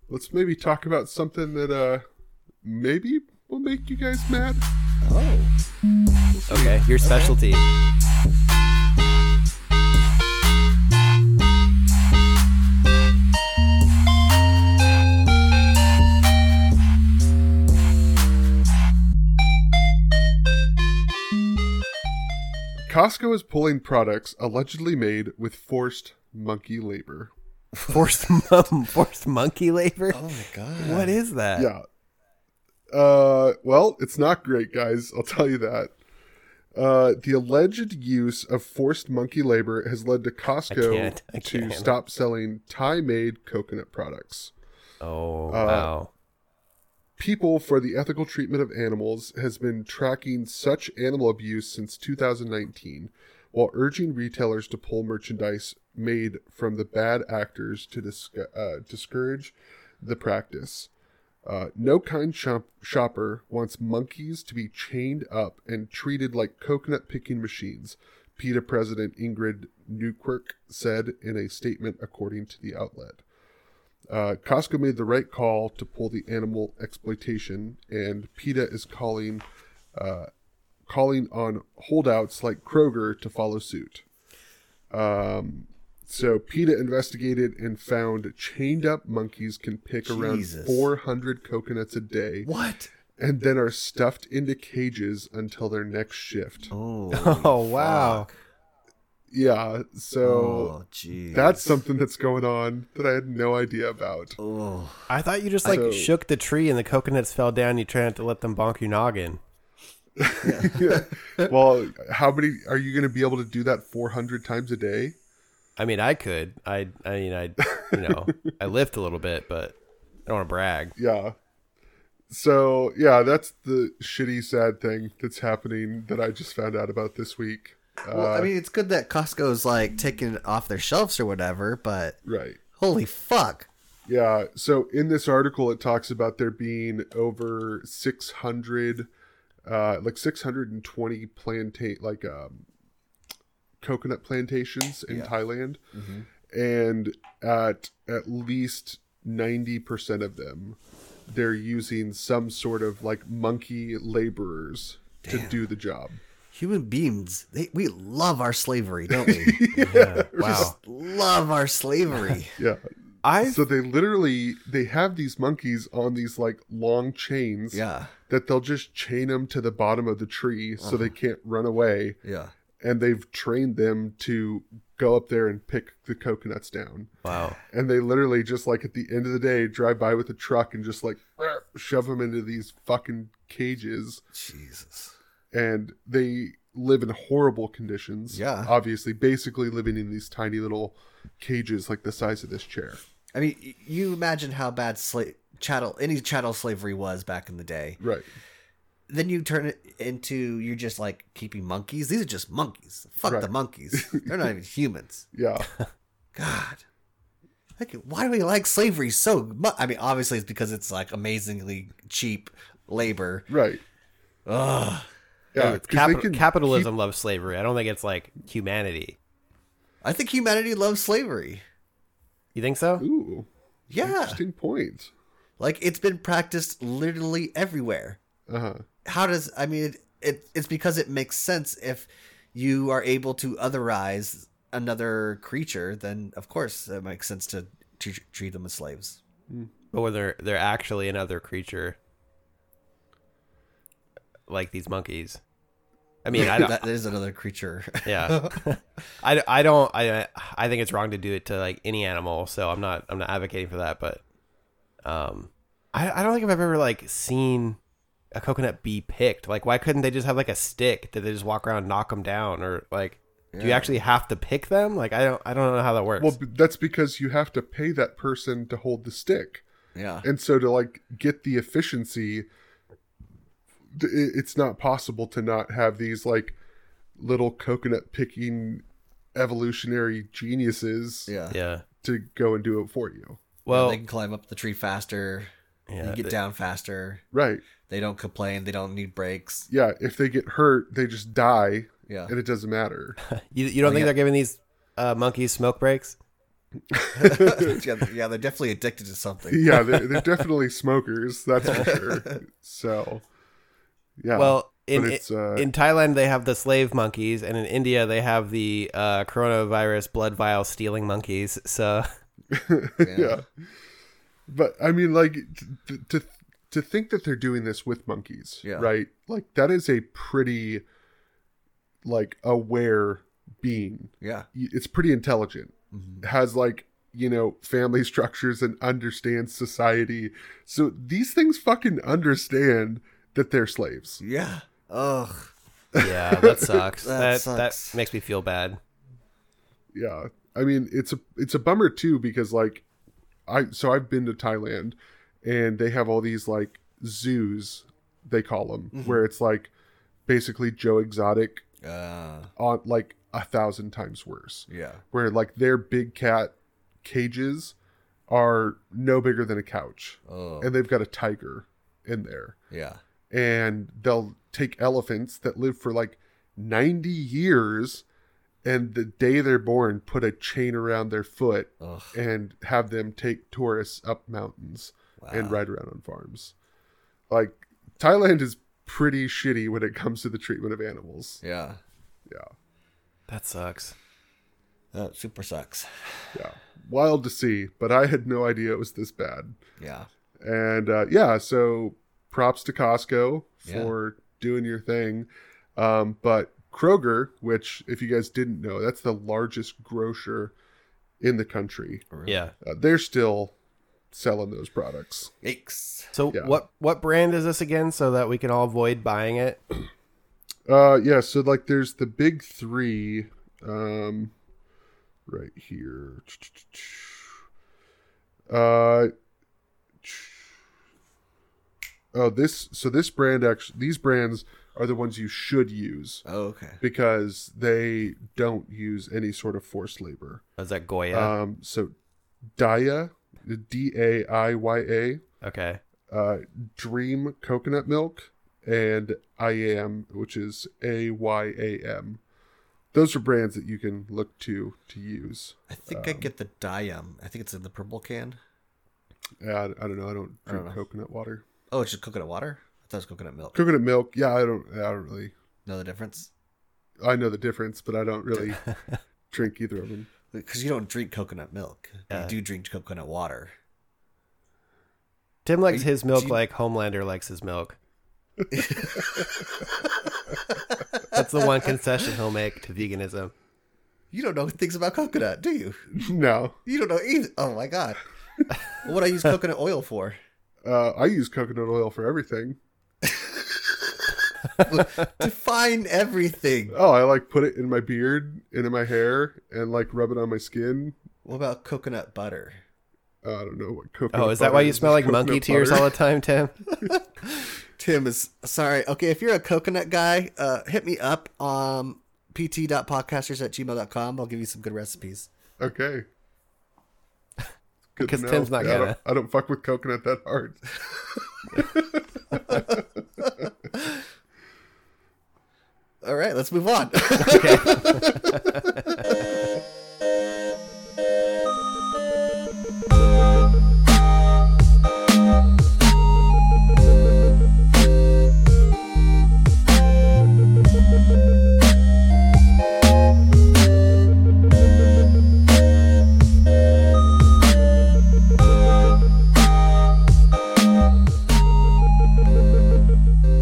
S1: let's maybe talk about something that uh, maybe will make you guys mad.
S2: Oh.
S3: Okay, your specialty.
S1: Costco is pulling products allegedly made with forced monkey labor.
S3: Forced mum, forced monkey labor.
S2: Oh my god.
S3: What is that?
S1: Yeah. Uh, well, it's not great, guys. I'll tell you that. Uh, the alleged use of forced monkey labor has led to Costco
S3: can't. I
S1: to
S3: can't.
S1: stop selling Thai-made coconut products.
S3: Oh
S1: Uh,
S3: wow.
S1: People for the Ethical Treatment of Animals has been tracking such animal abuse since 2019, while urging retailers to pull merchandise made from the bad actors to disca- uh, discourage the practice. Uh, no kind shop- shopper wants monkeys to be chained up and treated like coconut picking machines, PETA President Ingrid Newkirk said in a statement according to the outlet. Uh, Costco made the right call to pull the animal exploitation, and PETA is calling uh, calling on holdouts like Kroger to follow suit. Um, so PETA investigated and found chained up monkeys can pick around 400 coconuts a day,
S2: What?
S1: and then are stuffed into cages until their next shift.
S2: Oh.
S3: Oh wow.
S1: Yeah, so
S2: Oh,
S1: that's something that's going on that I had no idea about.
S2: Oh.
S3: I thought you just like
S1: So-
S3: shook the tree and the coconuts fell down. You tried to let them bonk your noggin.
S1: well, how many are you going to be able to do that 400 times a day?
S3: I mean, I could. I. I mean, I. You know, I lift a little bit, but I don't want to brag.
S1: Yeah. So, yeah, that's the shitty, sad thing that's happening that I just found out about this week. Uh,
S2: I mean, it's good that Costco's like taking it off their shelves or whatever, but
S1: right.
S2: holy fuck.
S1: Yeah. So, in this article, it talks about there being over 600, uh, like 620 plantain, like, um, coconut plantations in
S2: Yeah.
S1: Thailand. Mm-hmm. And at at least 90% of them, they're using some sort of like monkey laborers to do the job.
S2: Human beings, they, we love our slavery, don't we?
S3: Yeah. Wow.
S2: Just love our slavery.
S1: Yeah.
S3: I.
S1: So they literally they have these monkeys on these like long chains
S2: Yeah.
S1: that they'll just chain them to the bottom of the tree so they uh-huh. can't run away
S2: Yeah.
S1: And they've trained them to go up there and pick the coconuts down.
S3: Wow.
S1: And they literally just like at the end of the day drive by with a truck and just like shove them into these fucking cages
S2: Jesus.
S1: and they live in horrible conditions.
S2: Yeah.
S1: Obviously, basically living in these tiny little cages like the size of this chair.
S2: I mean, you imagine how bad slave chattel any chattel slavery was back in the day.
S1: Right.
S2: Then you turn it into you're just like keeping monkeys. These are just monkeys. Fuck the monkeys. They're not even humans.
S1: Yeah.
S2: God. Like, why do we like slavery so much? I mean, obviously it's because it's like amazingly cheap labor.
S1: right.
S2: Ugh.
S1: Yeah.
S3: It's
S1: 'cause they
S3: capi-
S1: can
S3: capitalism loves slavery. I don't think it's like humanity.
S2: I think humanity loves slavery.
S3: You think so?
S1: Ooh.
S2: Yeah.
S1: Interesting point.
S2: Like it's been practiced literally everywhere.
S1: Uh huh.
S2: How does I mean it, it it's because it makes sense if you are able to otherize another creature, then of course it makes sense to, to treat them as slaves.
S3: But when they're they're actually another creature, like these monkeys. I mean, I don't,
S2: that is another creature.
S3: yeah, I, I don't I I think it's wrong to do it to like any animal. So I'm not I'm not advocating for that. But um, I I don't think I've ever like seen a coconut be picked. Like, why couldn't they just have like a stick? that they just walk around and knock them down, or like? Do you actually have to pick them? Like I don't I don't know how that works.
S1: Well, that's because you have to pay that person to hold the stick.
S2: yeah.
S1: And so to like get the efficiency it's not possible to not have these like little coconut picking evolutionary geniuses
S2: Yeah.
S3: yeah.
S1: to go and do it for you.
S3: Well,
S2: they can climb up the tree faster.
S3: yeah,
S2: you get
S3: they-
S2: down faster.
S1: Right.
S2: They don't complain. They don't need breaks.
S1: Yeah, if they get hurt, they just die
S2: Yeah.
S1: and it doesn't matter.
S3: You, you don't
S2: Oh,
S3: think
S2: yeah.
S3: they're giving these uh, monkeys smoke breaks?
S2: yeah, yeah, they're definitely addicted to something.
S1: yeah, they're, they're definitely smokers, that's for sure. So, yeah.
S3: Well, in
S1: it's, uh,
S3: in Thailand they have the slave monkeys, and in India they have the uh, coronavirus blood vial stealing monkeys. So
S1: yeah. But I mean, like to, to to think that they're doing this with monkeys,
S2: Yeah.
S1: right? Like that is a pretty like aware being.
S2: Yeah.
S1: It's pretty intelligent.
S2: Mhm.
S1: Has like you know family structures and understands society. So these things fucking understand that they're slaves.
S2: Yeah. Ugh.
S3: yeah, that sucks.
S2: That
S3: that
S2: sucks.
S3: that makes me feel bad.
S1: yeah i mean it's a it's a bummer too because like i so i've been to thailand and they have all these like zoos they call them where it's like basically joe exotic
S2: Uh,
S1: on like a thousand times worse
S2: yeah.
S1: where like their big cat cages are no bigger than a couch
S2: Oh.
S1: and they've got a tiger in there
S2: Yeah.
S1: and they'll take elephants that live for like 90 years and the day they're born put a chain around their foot
S2: Ugh.
S1: and have them take tourists up mountains and ride around on farms like thailand is pretty shitty when it comes to the treatment of animals
S2: Yeah.
S1: yeah
S3: That sucks.
S2: That super sucks.
S1: yeah wild to see but i had no idea it was this bad
S2: Yeah.
S1: And uh, yeah, so props to Costco for doing your thing. Um, but Kroger, which if you guys didn't know, that's the largest grocer in the country.
S3: Yeah.
S1: Uh, they're still selling those products.
S2: Yikes.
S3: So
S1: Yeah.
S3: what what brand is this again, so that we can all avoid buying it?
S1: Uh, yeah, so like there's the big three, um, right here. Uh, oh, this so this brand actually these brands are the ones you should use
S2: Oh, okay.
S1: because they don't use any sort of forced labor.
S3: Is that Goya?
S1: Um, so Daiya, D A I Y A,
S3: okay.
S1: uh, Dream Coconut Milk, and Ayam, which is A Y A M. Those are brands that you can look to to use.
S2: I think I get the Diam. I think it's in the purple can.
S1: Yeah, I, I don't know. I don't
S2: I
S1: drink
S2: don't know.
S1: coconut water.
S2: Oh, it's just coconut water? I thought it was coconut milk.
S1: Coconut milk. Yeah, I don't. I don't really.
S2: Know the difference?
S1: I know the difference, but I don't really drink either of them.
S2: Because you don't drink coconut milk.
S3: Yeah.
S2: You do drink coconut water.
S3: Tim likes
S2: you-
S3: his milk
S2: you-
S3: like Homelander likes his milk. That's the one concession he'll make to veganism.
S2: You don't know things about coconut, do you?
S1: no,
S2: You don't know either. Oh my god. what would I use coconut oil for?
S1: uh, I use coconut oil for everything.
S2: Define everything.
S1: Oh, I like put it in my beard and in my hair and like rub it on my skin.
S2: What about coconut butter?
S1: Uh, I don't know what coconut.
S3: Oh, is that why you smell like monkey tears
S1: butter.
S3: all the time, Tim?
S2: Tim is sorry. Okay, if you're a coconut guy, uh, hit me up um pt.podcasters at gmail.com. I'll give you some good recipes.
S1: Okay.
S3: Because. Tim's not
S1: Yeah,
S3: gonna.
S1: don't, I don't fuck with coconut that hard.
S2: All right, let's move on.
S3: Okay.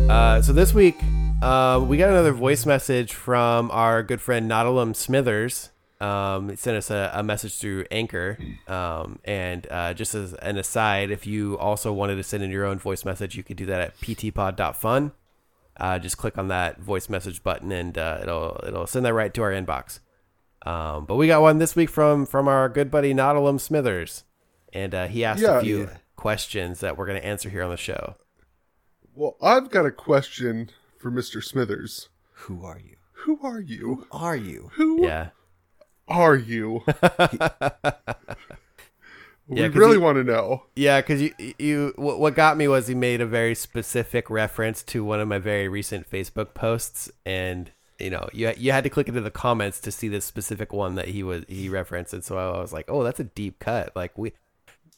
S3: Uh, so this week Uh, we got another voice message from our good friend Nautilum Smithers. Um, he sent us a, a message through Anchor. Um, and uh, just as an aside, if you also wanted to send in your own voice message, you could do that at ptpod.fun. Uh, just click on that voice message button, and uh, it'll it'll send that right to our inbox. Um, but we got one this week from from our good buddy Nautilum Smithers, and uh, he asked
S1: Yeah.
S3: a few
S2: Yeah.
S3: questions that we're going to answer here on the show.
S1: Well, I've got a question for Mr. Smithers.
S2: Who are you?
S1: Who are you?
S2: Are you?
S1: Who
S3: Yeah.
S1: are you? we
S3: Yeah, 'cause
S1: really
S3: he-
S1: want to know.
S3: Yeah, because you you what what got me was he made a very specific reference to one of my very recent Facebook posts, and you know you you had to click into the comments to see this specific one that he was he referenced, and so I was like, oh, that's a deep cut. Like we,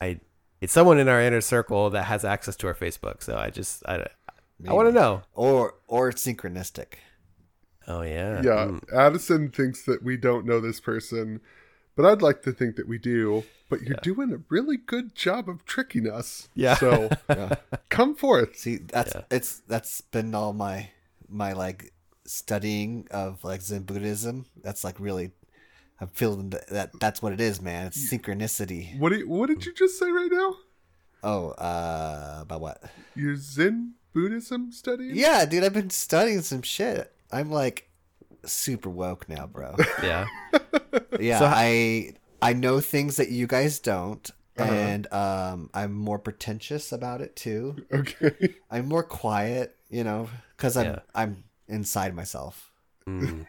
S3: I, it's someone in our inner circle that has access to our Facebook, so I just I I want to know.
S2: Or or it's synchronistic.
S3: Oh yeah,
S1: Yeah,
S3: Mm.
S1: Addison thinks that we don't know this person, but I'd like to think that we do. But you're doing a really good job of tricking us.
S3: Yeah.
S1: So
S2: Yeah.
S1: come forth.
S2: See, that's
S3: Yeah.
S2: it's that's been all my my like studying of like Zen Buddhism. That's like really I'm feeling that, that that's what it is, man. It's synchronicity.
S1: What do you, What did you just say right now?
S2: Oh, uh about what?
S1: Your Zen Buddhism study?
S2: Yeah, dude, I've been studying some shit. I'm like super woke now, bro.
S3: yeah,
S2: Yeah,
S3: So-
S2: I I know things that you guys don't, and um, I'm more pretentious about it too.
S1: Okay.
S2: I'm more quiet, you know, because I'm
S3: Yeah.
S2: I'm inside myself.
S3: Mm.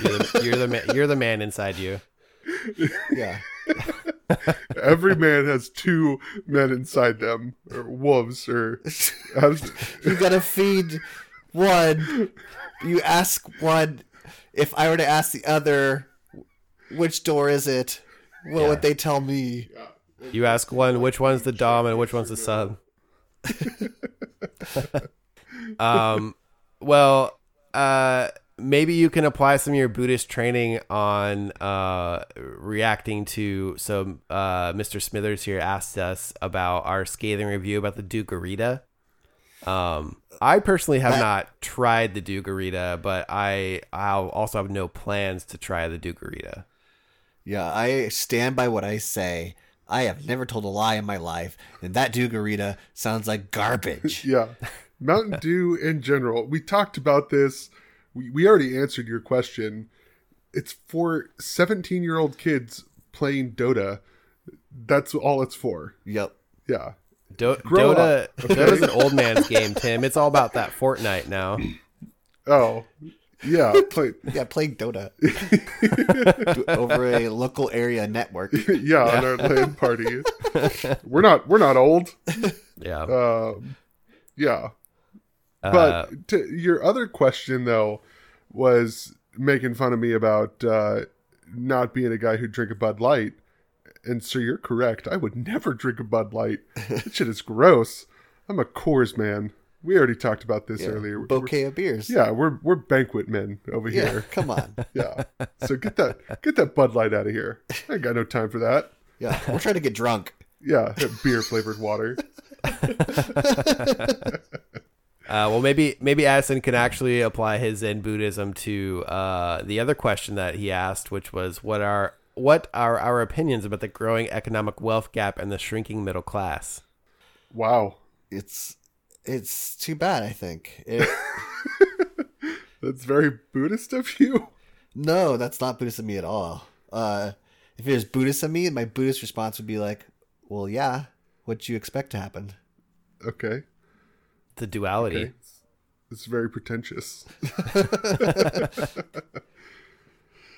S3: you're, the, you're the man, you're the man inside you.
S2: Yeah,
S1: Every man has two men inside them, or wolves, or as,
S2: you gotta feed one. You ask one. If I were to ask the other, which door is it? What
S3: Yeah.
S2: would they tell me?
S3: You ask one which one's the dom and which one's the sub. um, well, uh, maybe you can apply some of your Buddhist training on uh, reacting to. So, uh, Mr. Smithers here asked us about our scathing review about the Dugarita. Um, I personally have
S2: That-
S3: not tried the Dugarita, but I I'll also have no plans to try the Dugarita.
S2: Yeah, I stand by what I say. I have never told a lie in my life, and that Dugarita sounds like garbage.
S1: yeah, Mountain Dew in general. We talked about this. We we already answered your question. It's for seventeen-year-old kids playing Dota. That's all it's for.
S2: yep.
S1: Yeah.
S3: Do-
S1: Grow
S3: Dota,
S1: up, okay?
S3: Dota's an old man's game, Tim. It's all about that Fortnite now.
S1: Oh, yeah. Play.
S2: Yeah, playing Dota over a local area network.
S1: yeah, on our LAN party. we're not. We're not old.
S3: Yeah.
S1: Um, yeah.
S3: Uh,
S1: But to, your other question though was making fun of me about uh, not being a guy who'd drink a Bud Light, and so you're correct. I would never drink a Bud Light. that shit is gross. I'm a Coors man. We already talked about this
S2: Yeah,
S1: earlier. We're-
S2: bouquet of beers.
S1: yeah, we're we're banquet men over
S2: Yeah,
S1: here.
S2: come on.
S1: Yeah. So get that get that Bud Light out of here. I ain't got no time for that.
S2: Yeah, we're trying to get drunk.
S1: Yeah, beer flavored water.
S3: Uh, well, maybe maybe Addison can actually apply his Zen Buddhism to uh, the other question that he asked, which was what are what are our opinions about the growing economic wealth gap and the shrinking middle class?
S1: Wow.
S2: It's it's too bad. I think. It,
S1: That's very Buddhist of you.
S2: no, that's not Buddhist of me at all. Uh, if it was Buddhist of me, my Buddhist response would be like, "Well, yeah. What do you expect to happen?"
S1: Okay.
S3: The duality.
S1: Okay. It's, it's very pretentious.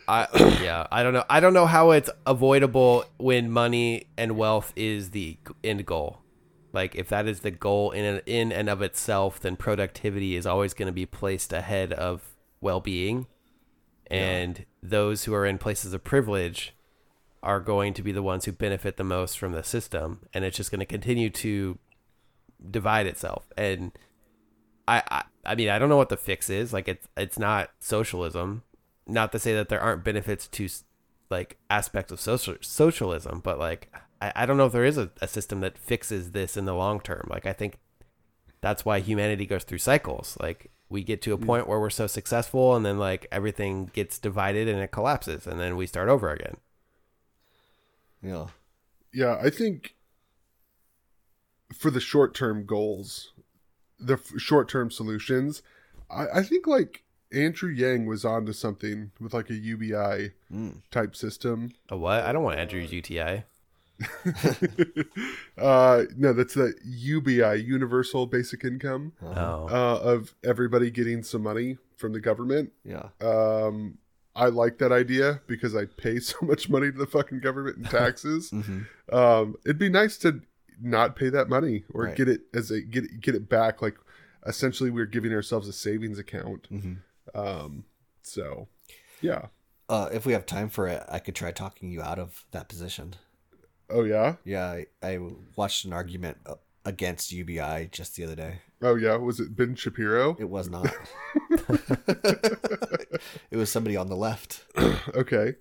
S3: I yeah, I don't know. I don't know how it's avoidable when money and wealth is the end goal. Like if that is the goal in and, in and of itself, then productivity is always going to be placed ahead of well-being. And those who are in places of privilege are going to be the ones who benefit the most from the system, and it's just going to continue to divide itself. And I, I I mean I don't know what the fix is. Like it's it's not socialism. Not to say that there aren't benefits to like aspects of social socialism, but like I, I don't know if there is a, a system that fixes this in the long term. Like I think that's why humanity goes through cycles. Like we get to a mm. point where we're so successful and then like everything gets divided and it collapses and then we start over again.
S2: Yeah.
S1: Yeah, I think for the short term goals, the f- short term solutions, I, I think like Andrew Yang was onto something with like a UBI
S2: Mm.
S1: type system.
S3: A what? I don't want Andrew's UTI.
S1: uh, no, that's the UBI, Universal Basic Income,
S3: Oh.
S1: uh, of everybody getting some money from the government.
S2: yeah.
S1: Um, I like that idea because I pay so much money to the fucking government in taxes.
S2: hmm
S1: um, it'd be nice to not pay that money or
S2: Right.
S1: get it as a get it- get it back. Like essentially, we're giving ourselves a savings account.
S2: hmm
S1: Um, so yeah.
S2: Uh, if we have time for it, I could try talking you out of that position.
S1: Oh yeah.
S2: Yeah, I, I watched an argument uh, against UBI just the other day.
S1: Oh yeah. Was it Ben Shapiro?
S2: It was not. it was somebody on the left.
S1: okay.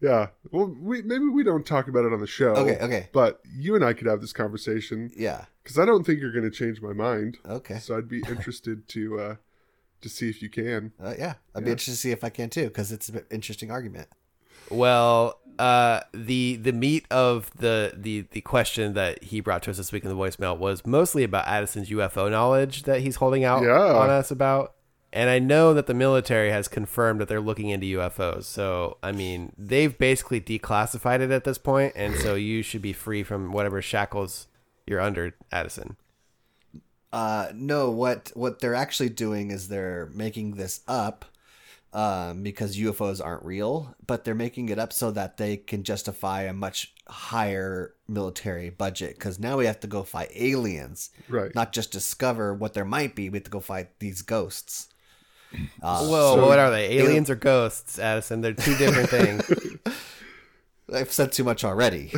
S1: Yeah. Well, we maybe we don't talk about it on the show.
S2: Okay, okay.
S1: But you and I could have this conversation
S2: Yeah.
S1: because I don't think you're going to change my mind.
S2: Okay.
S1: So I'd be interested to uh, to see if you can.
S2: Uh, yeah, I'd be interested to see if I can too, because it's an interesting argument.
S3: Well, uh, the the meat of the, the the question that he brought to us this week in the voicemail was mostly about Addison's UFO knowledge that he's holding out
S1: Yeah.
S3: on us about. And I know that the military has confirmed that they're looking into UFOs. So, I mean, they've basically declassified it at this point, and so you should be free from whatever shackles you're under, Addison.
S2: Uh, no, what what they're actually doing is they're making this up, um, because UFOs aren't real, but they're making it up so that they can justify a much higher military budget. Because now we have to go fight aliens,
S1: Right.
S2: not just discover what there might be. We have to go fight these ghosts. Uh,
S3: Whoa,
S1: so-
S3: what are they? Aliens or ghosts, Addison? They're two different things.
S2: I've said too much already.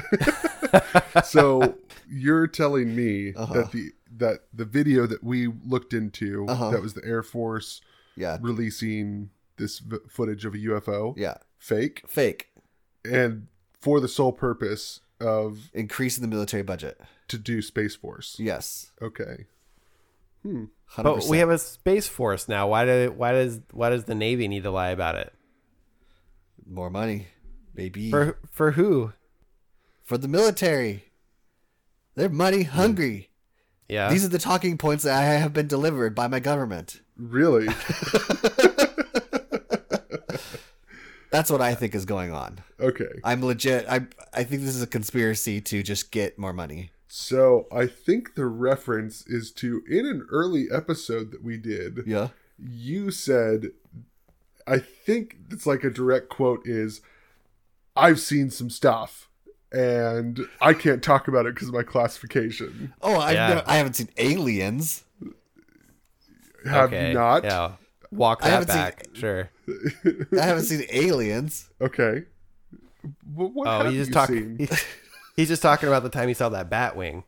S1: so you're telling me
S2: Uh-huh.
S1: that the that the video that we looked into
S2: Uh-huh.
S1: that was the Air Force
S2: Yeah,
S1: releasing this v- footage of a UFO
S2: yeah,
S1: fake
S2: fake.
S1: and for the sole purpose of
S2: Increasing the military budget.
S1: to do Space Force.
S2: Yes,
S1: Okay.
S2: Hundred
S3: But we have a space force now. Why do why does why does the Navy need to lie about it?
S2: more money, maybe.
S3: For for who?
S2: for the military. They're money hmm. hungry.
S3: Yeah.
S2: These are the talking points that I have been delivered by my government.
S1: Really?
S2: That's what I think is going on.
S1: okay.
S2: I'm legit. I I think this is a conspiracy to just get more money.
S1: So I think the reference is to in an early episode that we did.
S2: Yeah.
S1: you said i think it's like a direct quote is i've seen some stuff and i can't talk about it because of my classification
S2: Oh, I
S3: Yeah.
S2: I haven't seen aliens.
S1: have
S3: okay.
S1: you not
S3: Yeah. Walk
S2: I
S3: that
S2: haven't seen-
S3: back. Sure.
S2: I haven't seen aliens.
S1: okay what, what
S3: Oh,
S1: have
S3: he's just
S1: you
S3: talking.
S1: seen
S3: He's just talking about the time he saw that bat wing.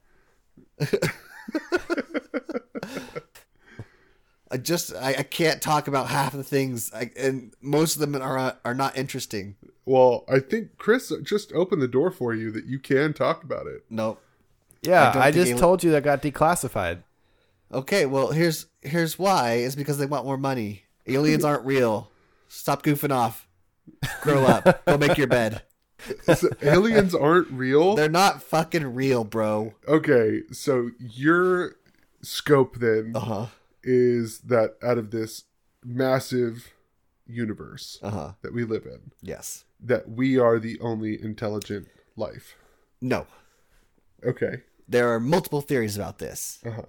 S2: I just I, I can't talk about half the things, I, and most of them are are not interesting.
S1: well i think chris just opened the door for you that you can talk about it
S2: Nope.
S3: Yeah,
S2: I
S3: I, just
S2: ali-
S3: told you that got declassified.
S2: Okay, well here's here's why. It's because they want more money. Aliens aren't real. Stop goofing off. Grow up. Go make your bed.
S1: So aliens aren't real
S2: They're not fucking real, bro.
S1: okay so your scope then
S2: Uh huh.
S1: is that out of this massive universe
S2: Uh huh.
S1: that we live in
S2: Yes.
S1: that we are the only intelligent life.
S2: No.
S1: Okay.
S2: There are multiple theories about this.
S1: Uh-huh.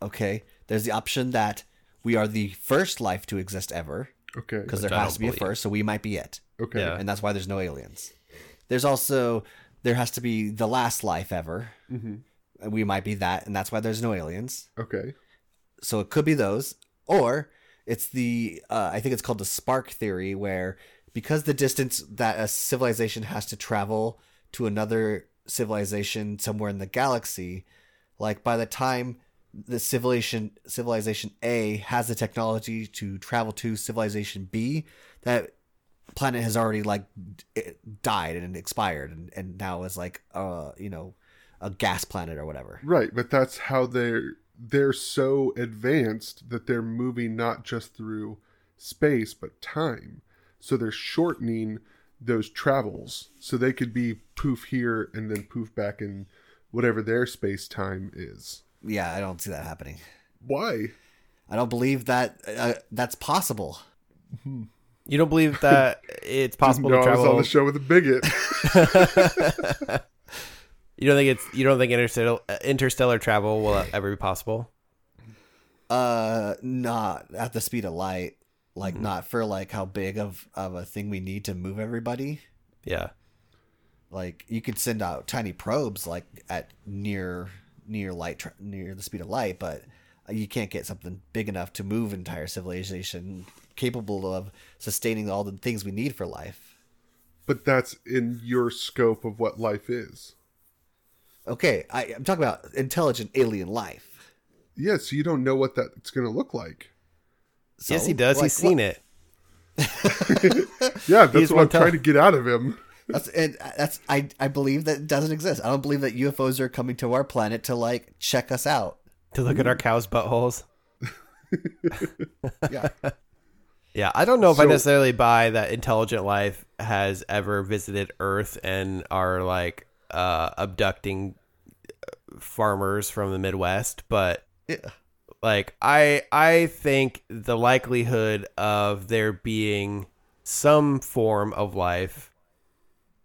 S2: Okay. There's the option that we are the first life to exist ever,
S1: Okay.
S2: because there
S3: I
S2: has to be a first, so we might be it.
S1: Okay.
S3: Yeah.
S2: and that's why there's no aliens. There's also there has to be the last life ever,
S1: Mhm.
S2: we might be that, and that's why there's no aliens.
S1: Okay.
S2: So it could be those, or it's the uh, I think it's called the spark theory, where because the distance that a civilization has to travel to another civilization somewhere in the galaxy, like by the time the civilization civilization A has the technology to travel to civilization B, that planet has already like died and expired and, and now is like uh you know a gas planet or whatever
S1: Right, but that's how they're they're so advanced that they're moving not just through space but time. So they're shortening those travels so they could be poof here and then poof back in whatever their space time is.
S2: Yeah, I don't see that happening.
S1: Why?
S2: I don't believe that uh, that's possible.
S3: You don't believe that it's possible
S1: no,
S3: to
S1: I was
S3: travel?
S1: on the show with a bigot.
S3: You don't think it's you don't think interstellar interstellar travel will ever be possible?
S2: Uh, not at the speed of light. Like not for like how big of of a thing we need to move everybody.
S3: Yeah.
S2: Like you could send out tiny probes like at near near light tra- near the speed of light, but you can't get something big enough to move entire civilization capable of sustaining all the things we need for life.
S1: but that's in your scope of what life is.
S2: Okay, I, I'm talking about intelligent alien life.
S1: Yeah, so you don't know what that's going to look like.
S2: So,
S3: yes, he does.
S2: like,
S3: He's seen
S2: what-
S3: it.
S1: Yeah, that's
S3: He's
S1: what I'm trying to get out of him.
S2: That's and uh, that's I I believe that it doesn't exist. I don't believe that UFOs are coming to our planet to like check us out.
S3: To look at our cows' buttholes.
S2: Yeah.
S3: Yeah, I don't know if I necessarily buy that intelligent life has ever visited Earth and are like uh, abducting uh, farmers from the Midwest, but
S2: yeah.
S3: like I I think the likelihood of there being some form of life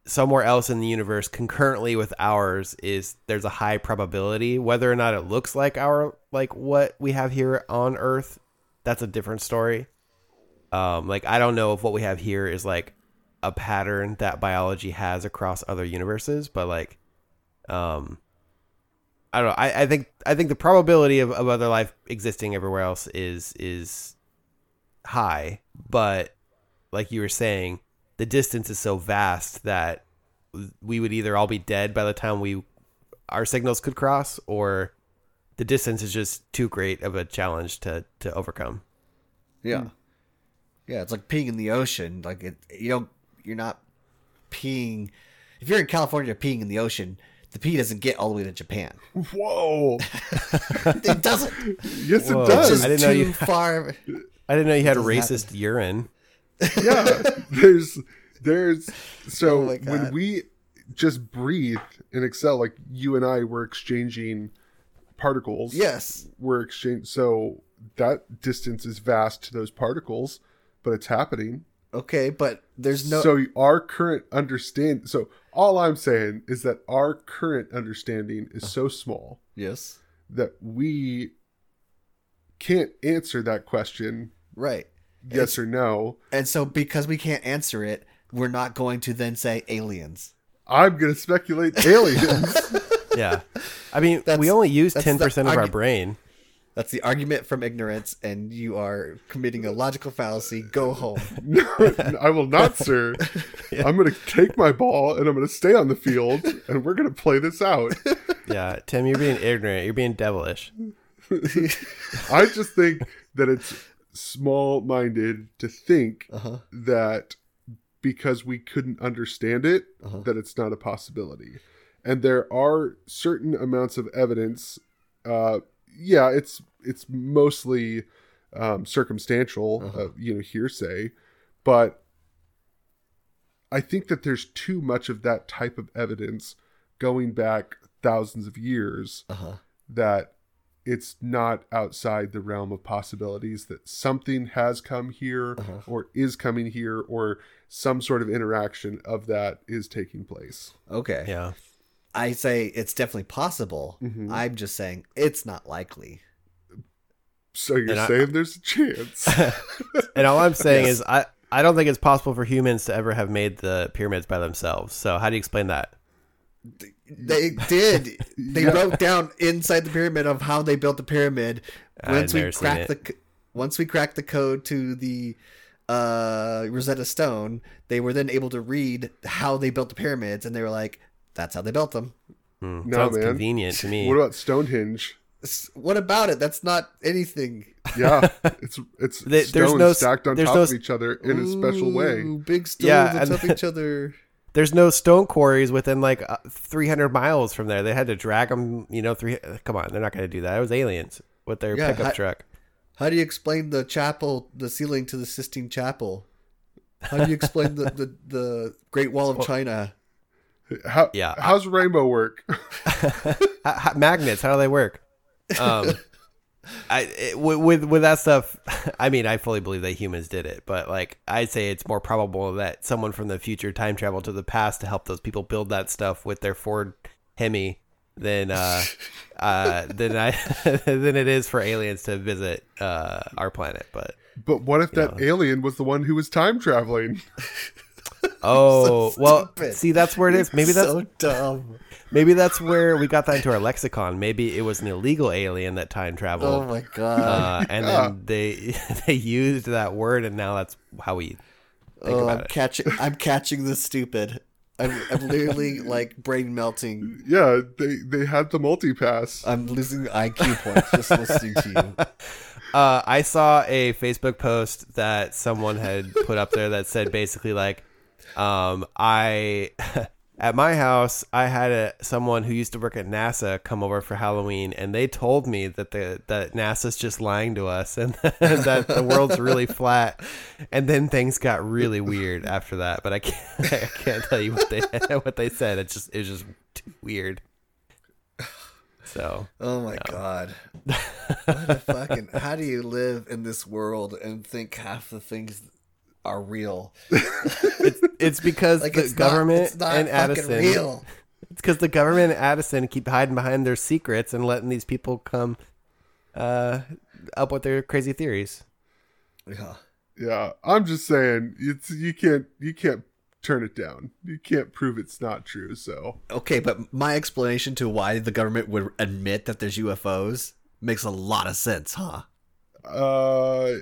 S3: somewhere else in the universe concurrently with ours is there's a high probability whether or not it looks like our like what we have here on earth that's a different story um like i don't know if what we have here is like a pattern that biology has across other universes but like um I don't know. I, I think I think the probability of, of other life existing everywhere else is is high, but like you were saying, the distance is so vast that we would either all be dead by the time we our signals could cross, or the distance is just too great of a challenge to to overcome.
S2: Yeah. Yeah, it's like peeing in the ocean. Like it you don't you're not peeing if you're in California peeing in the ocean, the pee doesn't get all the way to Japan.
S1: Whoa.
S2: It doesn't.
S1: Yes,
S3: Whoa.
S1: it
S2: It's
S1: does.
S2: just
S3: I didn't know you-
S2: far.
S3: I didn't know you had
S2: doesn't
S3: racist urine.
S1: yeah there's there's so
S2: Oh
S1: when we just breathe in excel like you and i were exchanging particles
S2: Yes.
S1: we're exchanging. so that distance is vast to those particles but it's happening
S2: Okay, but there's no
S1: so our current understand so all i'm saying is that our current understanding is so small
S2: Yes.
S1: that we can't answer that question
S2: Right.
S1: yes or no
S2: And so because we can't answer it, we're not going to then say aliens.
S1: i'm going to speculate aliens
S3: Yeah, I mean we only use
S2: that's
S3: ten
S2: the
S3: percent of our brain.
S2: That's the argument from ignorance, and you are committing a logical fallacy. Go home.
S1: No, I will not, sir. I'm going to take my ball and I'm going to stay on the field and we're going to play this out.
S3: Yeah, Tim, you're being ignorant. You're being devilish.
S1: I just think that it's small minded to think
S2: Uh-huh.
S1: that because we couldn't understand it,
S2: Uh-huh.
S1: that it's not a possibility. And there are certain amounts of evidence. Uh, yeah, it's it's mostly um, circumstantial,
S2: Uh-huh.
S1: uh, you know, hearsay, but I think that there's too much of that type of evidence going back thousands of years
S2: Uh-huh.
S1: that it's not outside the realm of possibilities that something has come here
S2: Uh-huh.
S1: or is coming here or some sort of interaction of that is taking place.
S2: Okay.
S3: Yeah.
S2: I say it's definitely possible.
S1: Mhm.
S2: I'm just saying it's not likely.
S1: So you're
S3: And I-
S1: saying there's a chance.
S3: And all I'm saying
S2: Yes.
S3: is I I don't think it's possible for humans to ever have made the pyramids by themselves. So how do you explain that?
S2: They did. They
S1: Yeah.
S2: wrote down inside the pyramid of how they built the pyramid.
S3: I've
S2: Once we
S3: never
S2: cracked the once we cracked the code to the uh, Rosetta Stone, they were then able to read how they built the pyramids, and they were like, "That's how they built them."
S3: Hmm,
S1: No,
S3: sounds
S1: man.
S3: convenient to me.
S1: what about Stonehenge?
S2: What about it? That's not anything.
S1: Yeah, it's it's
S3: There-
S1: stones
S3: there's no-
S1: stacked on
S3: there's
S1: top
S3: no-
S1: of each other in a special way.
S2: Big stones
S3: Yeah,
S2: on top of each other.
S3: there's no stone quarries within like uh, 300 miles from there. They had to drag them, you know, three. Come on, they're not going to do that. It was aliens with their
S2: Yeah,
S3: pickup
S2: I-
S3: truck.
S2: How do you explain the chapel, the ceiling to the Sistine Chapel? How do you explain the, the, the Great Wall of China?
S1: How,
S3: Yeah.
S1: How's rainbow work?
S3: Magnets, how do they work? Um, I it, with, with that stuff. I mean, I fully believe that humans did it, but like I'd say it's more probable that someone from the future time traveled to the past to help those people build that stuff with their Ford Hemi than uh, uh, than I than it is for aliens to visit uh, our planet. But
S1: but what if that
S3: Yeah.
S1: alien was the one who was time traveling?
S3: oh
S2: So
S3: well, see that's where it is. Maybe that's
S2: so dumb.
S3: maybe that's where we got that into our lexicon. Maybe it was an illegal alien that time traveled.
S2: Oh my god.
S3: uh, and
S1: Yeah.
S3: then they they used that word, and now that's how we think
S2: oh,
S3: about
S2: I'm
S3: it.
S2: catching. I'm catching the stupid. I'm, I'm literally like brain melting.
S1: Yeah, they they had the multipass.
S2: I'm losing IQ points just listening to you.
S3: Uh, I saw a Facebook post that someone had put up there that said basically like, um, I at my house I had a someone who used to work at NASA come over for Halloween, and they told me that the that NASA's just lying to us and that the world's really flat, and then things got really weird after that. But I can't I can't tell you what they what they said. It's just it was just too weird. So
S2: Oh my god. What a fucking how do you live in this world and think half the things are real?
S3: it's it's because
S2: Like
S3: the
S2: it's
S3: government
S2: not, it's not
S3: and Addison
S2: real.
S3: It's because the government and Addison keep hiding behind their secrets and letting these people come uh, up with their crazy theories.
S2: Yeah.
S1: Yeah, I'm just saying it's you can't you can't turn it down. You can't prove it's not true. So
S2: Okay, but my explanation to why the government would admit that there's UFOs makes a lot of sense, huh?
S1: Uh,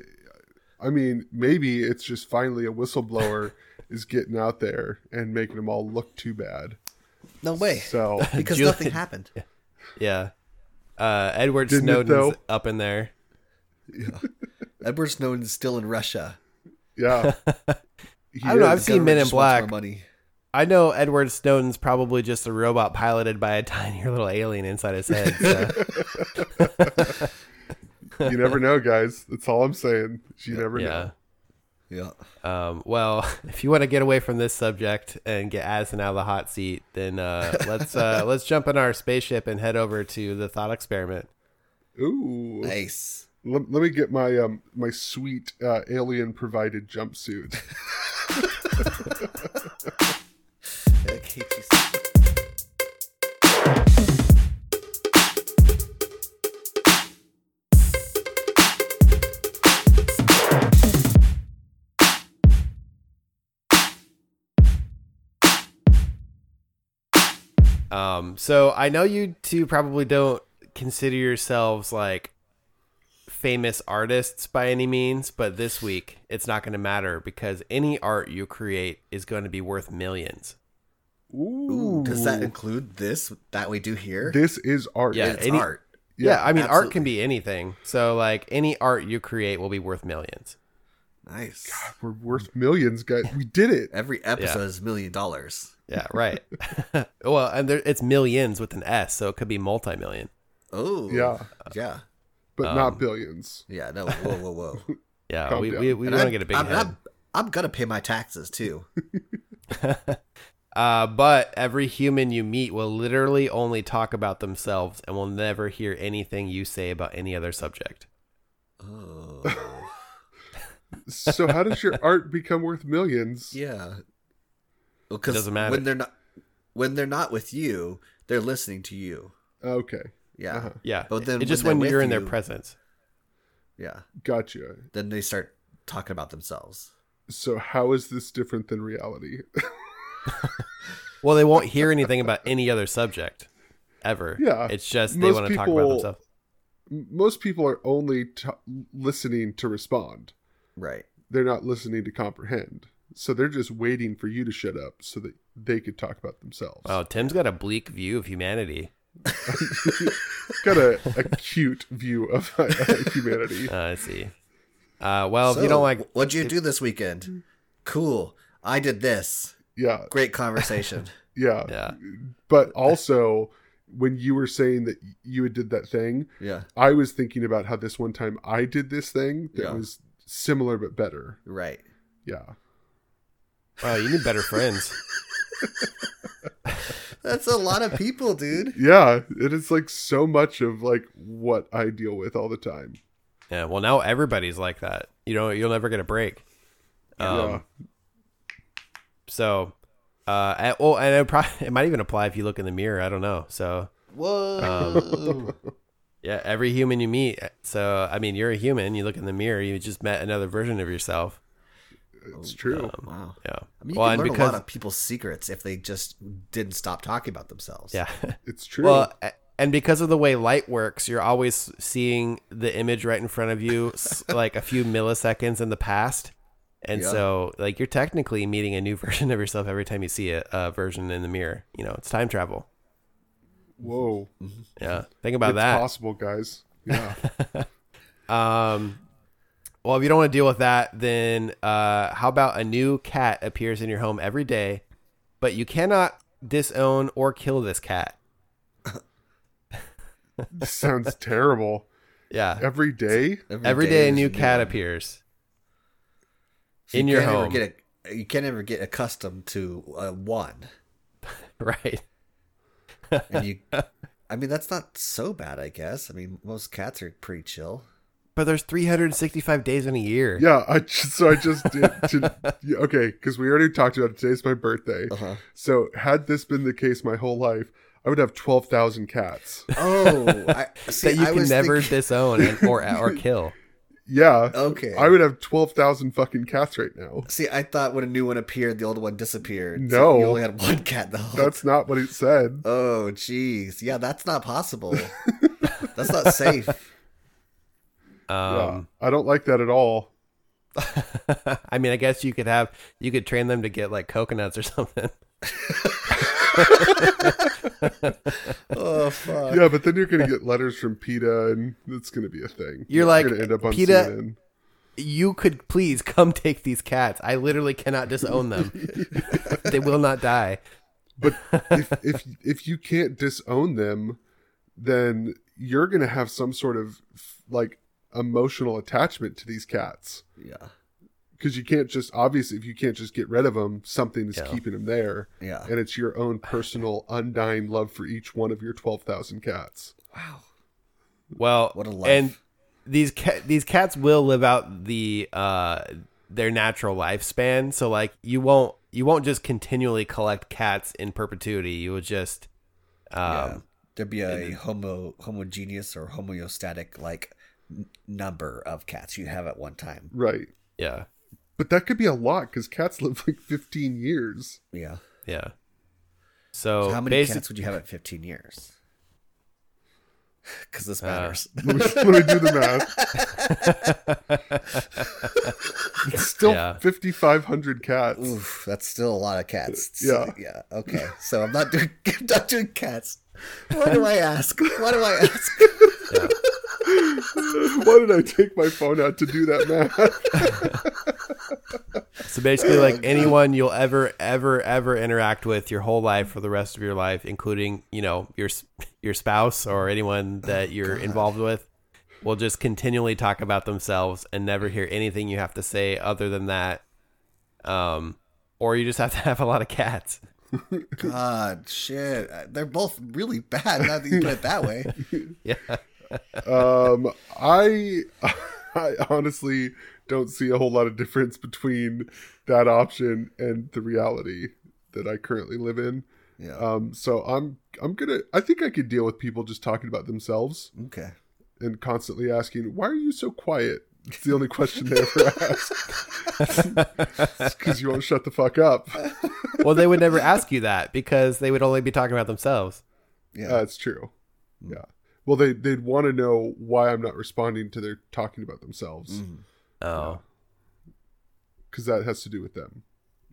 S1: I mean, maybe it's just finally a whistleblower is getting out there and making them all look too bad.
S2: No way.
S1: So
S2: Because
S3: Julie-
S2: nothing happened.
S3: Yeah. Uh, Edward
S1: Didn't
S3: Snowden's up in there. Yeah.
S2: Edward Snowden's still in Russia.
S1: yeah, He
S3: I don't know. I've seen Men in Black.
S2: Money.
S3: I know Edward Snowden's probably just a robot piloted by a tiny little alien inside his head. So.
S1: You never know, guys. That's all I'm saying. You never
S3: yeah.
S1: know.
S2: Yeah.
S3: Um, well, if you want to get away from this subject and get Addison out of the hot seat, then uh, let's uh, let's jump in our spaceship and head over to the thought experiment.
S1: Ooh,
S2: Nice.
S1: let, let me get my um my sweet uh, alien provided jumpsuit.
S3: Um, so I know you two probably don't consider yourselves like famous artists by any means, but this week it's not going to matter because any art you create is going to be worth millions.
S1: Ooh,
S2: Does that include this that we do here?
S1: This is art.
S3: Yeah.
S2: it's
S3: any-
S2: art.
S3: Yeah, I mean, art can be anything. So, like, any art you create will be worth millions.
S2: Nice.
S1: God, We're worth millions, guys. We did it.
S2: Every episode is a million dollars.
S3: Yeah, right. well, and there, it's millions with an S, so it could be multi-million.
S2: Oh.
S1: Yeah.
S2: Yeah.
S1: But
S3: Um,
S1: not billions.
S2: Yeah. No. Whoa. Whoa. Whoa.
S3: Yeah,
S1: Calm
S3: we,
S1: down.
S3: we, we
S2: And
S3: want to get a big
S2: I'm,
S3: head.
S2: I'm, I'm gonna pay my taxes too.
S3: Uh, but every human you meet will literally only talk about themselves and will never hear anything you say about any other subject.
S2: Oh.
S1: So how does your art become worth millions?
S2: yeah. Because
S3: doesn't
S2: when they're not when they're not with you, they're listening to you.
S1: Okay,
S2: Yeah.
S1: Uh-huh.
S3: Yeah,
S2: But then
S3: it's just
S2: when
S3: when, you're
S2: with
S3: in their presence.
S2: Yeah.
S1: gotcha.
S2: Then they start talking about themselves.
S1: So how is this different than reality?
S3: Well, they won't hear anything about any other subject ever.
S1: Yeah,
S3: it's just they
S1: most
S3: want to talk about themselves.
S1: Most people are only t- listening to respond.
S2: Right.
S1: They're not listening to comprehend. So they're just waiting for you to shut up so that they could talk about themselves.
S3: Oh, Tim's got a bleak view of humanity.
S1: Got a, a cute view of uh, humanity.
S3: Uh, I see. Uh, well,
S2: So,
S3: you don't like,
S2: what'd you do this weekend? Cool. I did this.
S1: Yeah,
S2: Great conversation.
S1: yeah,
S3: Yeah.
S1: But also, when you were saying that you had did that thing,
S2: yeah.
S1: I was thinking about how this one time I did this thing that
S2: Yeah.
S1: was similar but better.
S2: Right.
S1: Yeah.
S3: Wow, you need better friends.
S2: That's a lot of people, dude.
S1: Yeah, it is like so much of like what I deal with all the time.
S3: Yeah. Well, now everybody's like that. You know, you'll never get a break. Um,
S1: yeah.
S3: So, uh, and, well, and it, probably, it might even apply if you look in the mirror. I don't know. So,
S2: Whoa.
S3: Yeah, every human you meet. So, I mean, you're a human. You look in the mirror. You just met another version of yourself.
S1: It's true.
S2: wow.
S3: Yeah.
S2: I mean, you
S3: well,
S2: can
S3: and
S2: learn
S3: because
S2: a lot of people's secrets if they just didn't stop talking about themselves.
S3: yeah.
S1: it's true.
S3: Well, and because of the way light works, you're always seeing the image right in front of you, like a few milliseconds in the past. And
S2: Yeah.
S3: so, like, you're technically meeting a new version of yourself every time you see a, a version in the mirror. You know, it's time travel.
S1: Whoa.
S3: Yeah. Think about
S1: it's
S3: that.
S1: possible, guys. Yeah.
S3: Um, well, if you don't want to deal with that, then uh, how about a new cat appears in your home every day, but you cannot disown or kill this cat?
S1: this sounds terrible.
S3: Yeah.
S1: Every day?
S3: Every day a new cat
S2: one.
S3: appears
S2: So
S3: in
S2: you
S3: your home.
S2: Get a, you can't ever get accustomed to uh, one,
S3: right.
S2: And you. I mean, that's not so bad, I guess. I mean, most cats are pretty chill.
S3: But there's 365 days in a year.
S1: Yeah, I just, so I just did to, yeah, okay, because we already talked about it. Today's my birthday.
S2: Uh-huh.
S1: So had this been the case my whole life, I would have twelve thousand cats.
S2: Oh, I, see,
S3: that you
S2: I
S3: can
S2: was
S3: never
S2: thinking-
S3: disown and, or or kill.
S1: Yeah.
S2: Okay.
S1: I would have twelve thousand fucking cats right now.
S2: See, I thought when a new one appeared, the old one disappeared.
S1: No.
S2: you only had one cat though.
S1: That's not what it said.
S2: Oh, jeez. Yeah, that's not possible. that's not safe.
S1: Yeah.
S3: Um,
S1: I don't like that at all.
S3: I mean, I guess you could have you could train them to get like coconuts or something.
S2: Oh, fuck.
S1: Yeah, but then you're gonna get letters from PETA, and it's gonna be a thing.
S3: You're like,
S1: gonna end up on
S3: PETA
S1: CNN.
S3: You could please come take these cats. I literally cannot disown them. they will not die.
S1: But if if if you can't disown them, then you're gonna have some sort of like emotional attachment to these cats
S2: Yeah.
S1: Because you can't just obviously if you can't just get rid of them, something is
S3: Yeah.
S1: keeping them there,
S2: Yeah.
S1: and it's your own personal undying love for each one of your twelve thousand cats.
S2: Wow.
S3: Well,
S2: What a life.
S3: and these ca- these cats will live out the uh their natural lifespan. So like you won't you won't just continually collect cats in perpetuity. You will just
S2: yeah.
S3: um
S2: There'd be a homo homogeneous or homeostatic like n- number of cats you have at one time.
S1: Right.
S3: yeah
S1: But that could be a lot because cats live like 15 years.
S2: Yeah.
S3: yeah. So,
S2: So how many
S3: basic-
S2: cats would you have at 15 years? Because this
S3: Uh,
S2: matters.
S1: Let me, let me do the math. it's still
S3: Yeah.
S1: 5,500 cats.
S2: Oof, that's still a lot of cats.
S1: Yeah.
S2: Yeah. Okay. So I'm not doing I'm not doing cats. Why do I ask? Why do I ask?
S1: Why did I take my phone out to do that math?
S3: So basically, like anyone you'll ever, ever, ever interact with your whole life for the rest of your life, including you know your your spouse or anyone that you're involved with, will just continually talk about themselves and never hear anything you have to say other than that. Um, or you just have to have a lot of cats.
S2: God, shit. They're both really bad. Now that you put it that way.
S3: Yeah,
S1: um, I, I honestly don't see a whole lot of difference between that option and the reality that I currently live in.
S2: Yeah.
S1: Um, so I'm I'm gonna I think I could deal with people just talking about themselves
S2: Okay.
S1: and constantly asking, "Why are you so quiet?" It's the only question they ever ask. Because you won't shut the fuck up.
S3: well, they would never ask you that because they would only be talking about themselves.
S2: Yeah.
S1: That's true. Yeah. Well, they they'd want to know why I'm not responding to their talking about themselves
S2: Mhm.
S3: Oh,
S1: because that has to do with them.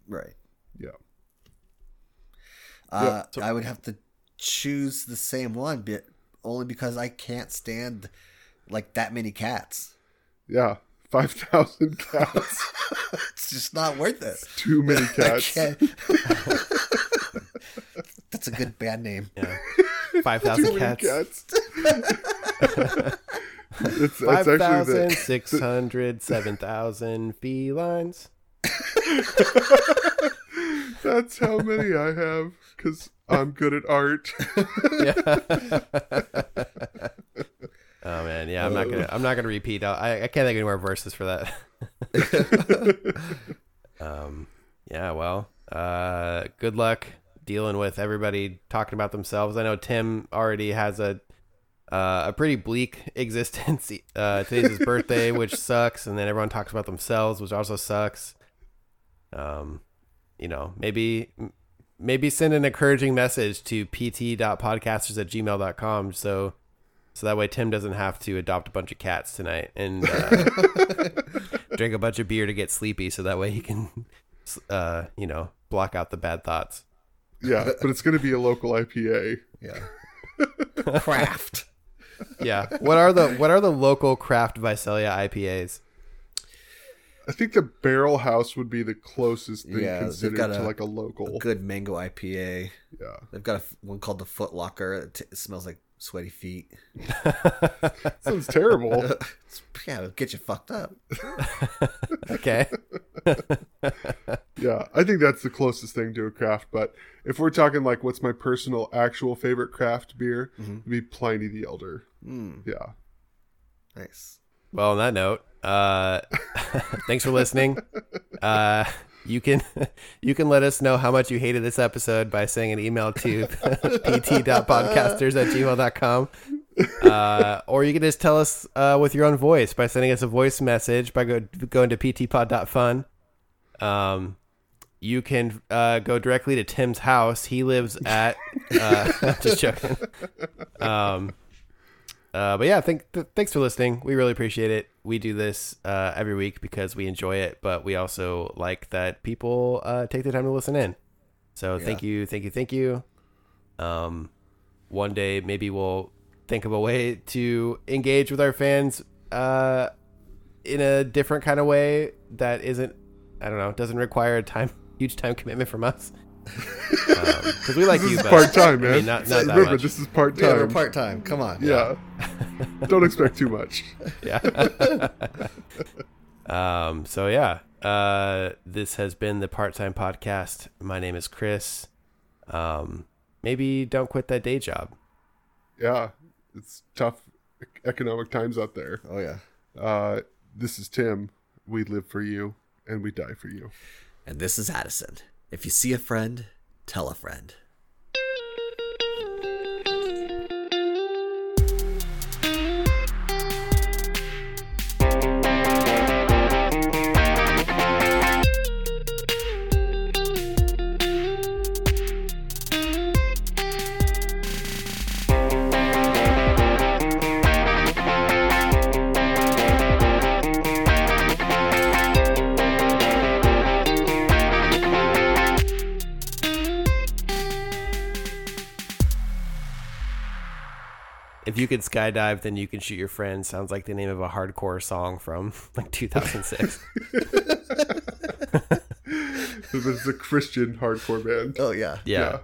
S2: Right.
S1: Yeah.
S2: Uh,
S3: so-
S2: I would have to choose the same one, but only because I can't stand like that many cats.
S1: Yeah. Five thousand cats.
S2: it's just not worth it.
S1: Too many
S2: I
S1: cats.
S2: can't. That's a good band name.
S3: Yeah. Five
S1: Too
S3: thousand
S1: many
S3: cats.
S1: cats. it's,
S3: Five
S1: it's actually
S3: thousand
S1: the,
S3: six hundred seven thousand felines.
S1: that's how many I have because I'm good at art.
S3: Yeah. oh man, yeah. I'm not gonna. I'm not gonna repeat. I I can't think of any more verses for that. um. Yeah. Well. Uh. Good luck dealing with everybody talking about themselves. I know Tim already has a. Uh, a pretty bleak existence. Uh, today's his birthday, which sucks, and then everyone talks about themselves, which also sucks. Um, you know, maybe maybe send an encouraging message to pt.podcasters at gmail.com so so that way tim doesn't have to adopt a bunch of cats tonight and uh, drink a bunch of beer to get sleepy so that way he can uh, you know block out the bad thoughts
S1: yeah, but it's going to be a local IPA.
S2: Yeah. Craft.
S3: yeah what are the what are the local craft visalia ipas
S1: I think the Barrel House would be the closest thing
S2: Yeah, they've
S1: considered
S2: got
S1: to
S2: a-
S1: like a local.
S2: Good mango IPA.
S1: Yeah,
S2: They've got a f- one called the Foot Locker. It, t- it smells like sweaty feet.
S1: sounds terrible.
S2: Yeah, it'll get you fucked up.
S3: okay
S1: yeah, I think that's the closest thing to a craft. But if we're talking like what's my personal actual favorite craft beer, it'd be Pliny the Elder.
S2: Mm,
S1: Yeah,
S2: nice.
S3: well on that note uh thanks for listening uh you can you can let us know how much you hated this episode by sending an email to pt.podcasters at gmail.com uh, or you can just tell us uh, with your own voice by sending us a voice message by go, going to ptpod.fun um, you can uh, go directly to tim's house. He lives at uh, just joking. Um, uh, but yeah, thank, th- thanks for listening. We really appreciate it. We do this uh, every week because we enjoy it, but we also like that people uh, take the time to listen in. So thank you, thank you, thank you. Um, one day maybe we'll think of a way to engage with our fans uh, in a different kind of way that isn't, I don't know, doesn't require a time huge time commitment from us. Because we like
S1: this
S3: you, but
S1: part time, man.
S3: I mean, not, not that
S1: Remember,
S3: much.
S1: this is part
S2: Yeah, we're
S1: time.
S2: part time. Come on.
S1: yeah, don't expect too much.
S3: yeah. um. So yeah. Uh. This has been the part time podcast. My name is Chris. Um. Maybe don't quit that day job.
S1: Yeah, it's tough economic times out there.
S2: Oh yeah.
S1: Uh, this is Tim. We live for you and we die for you.
S2: And this is Addison. If you see a friend, tell a friend.
S3: You could skydive, then you can shoot your friend. Sounds like the name of a hardcore song from like 2006.
S1: But it's a Christian hardcore band.
S2: Oh yeah.
S3: yeah.
S1: Yeah.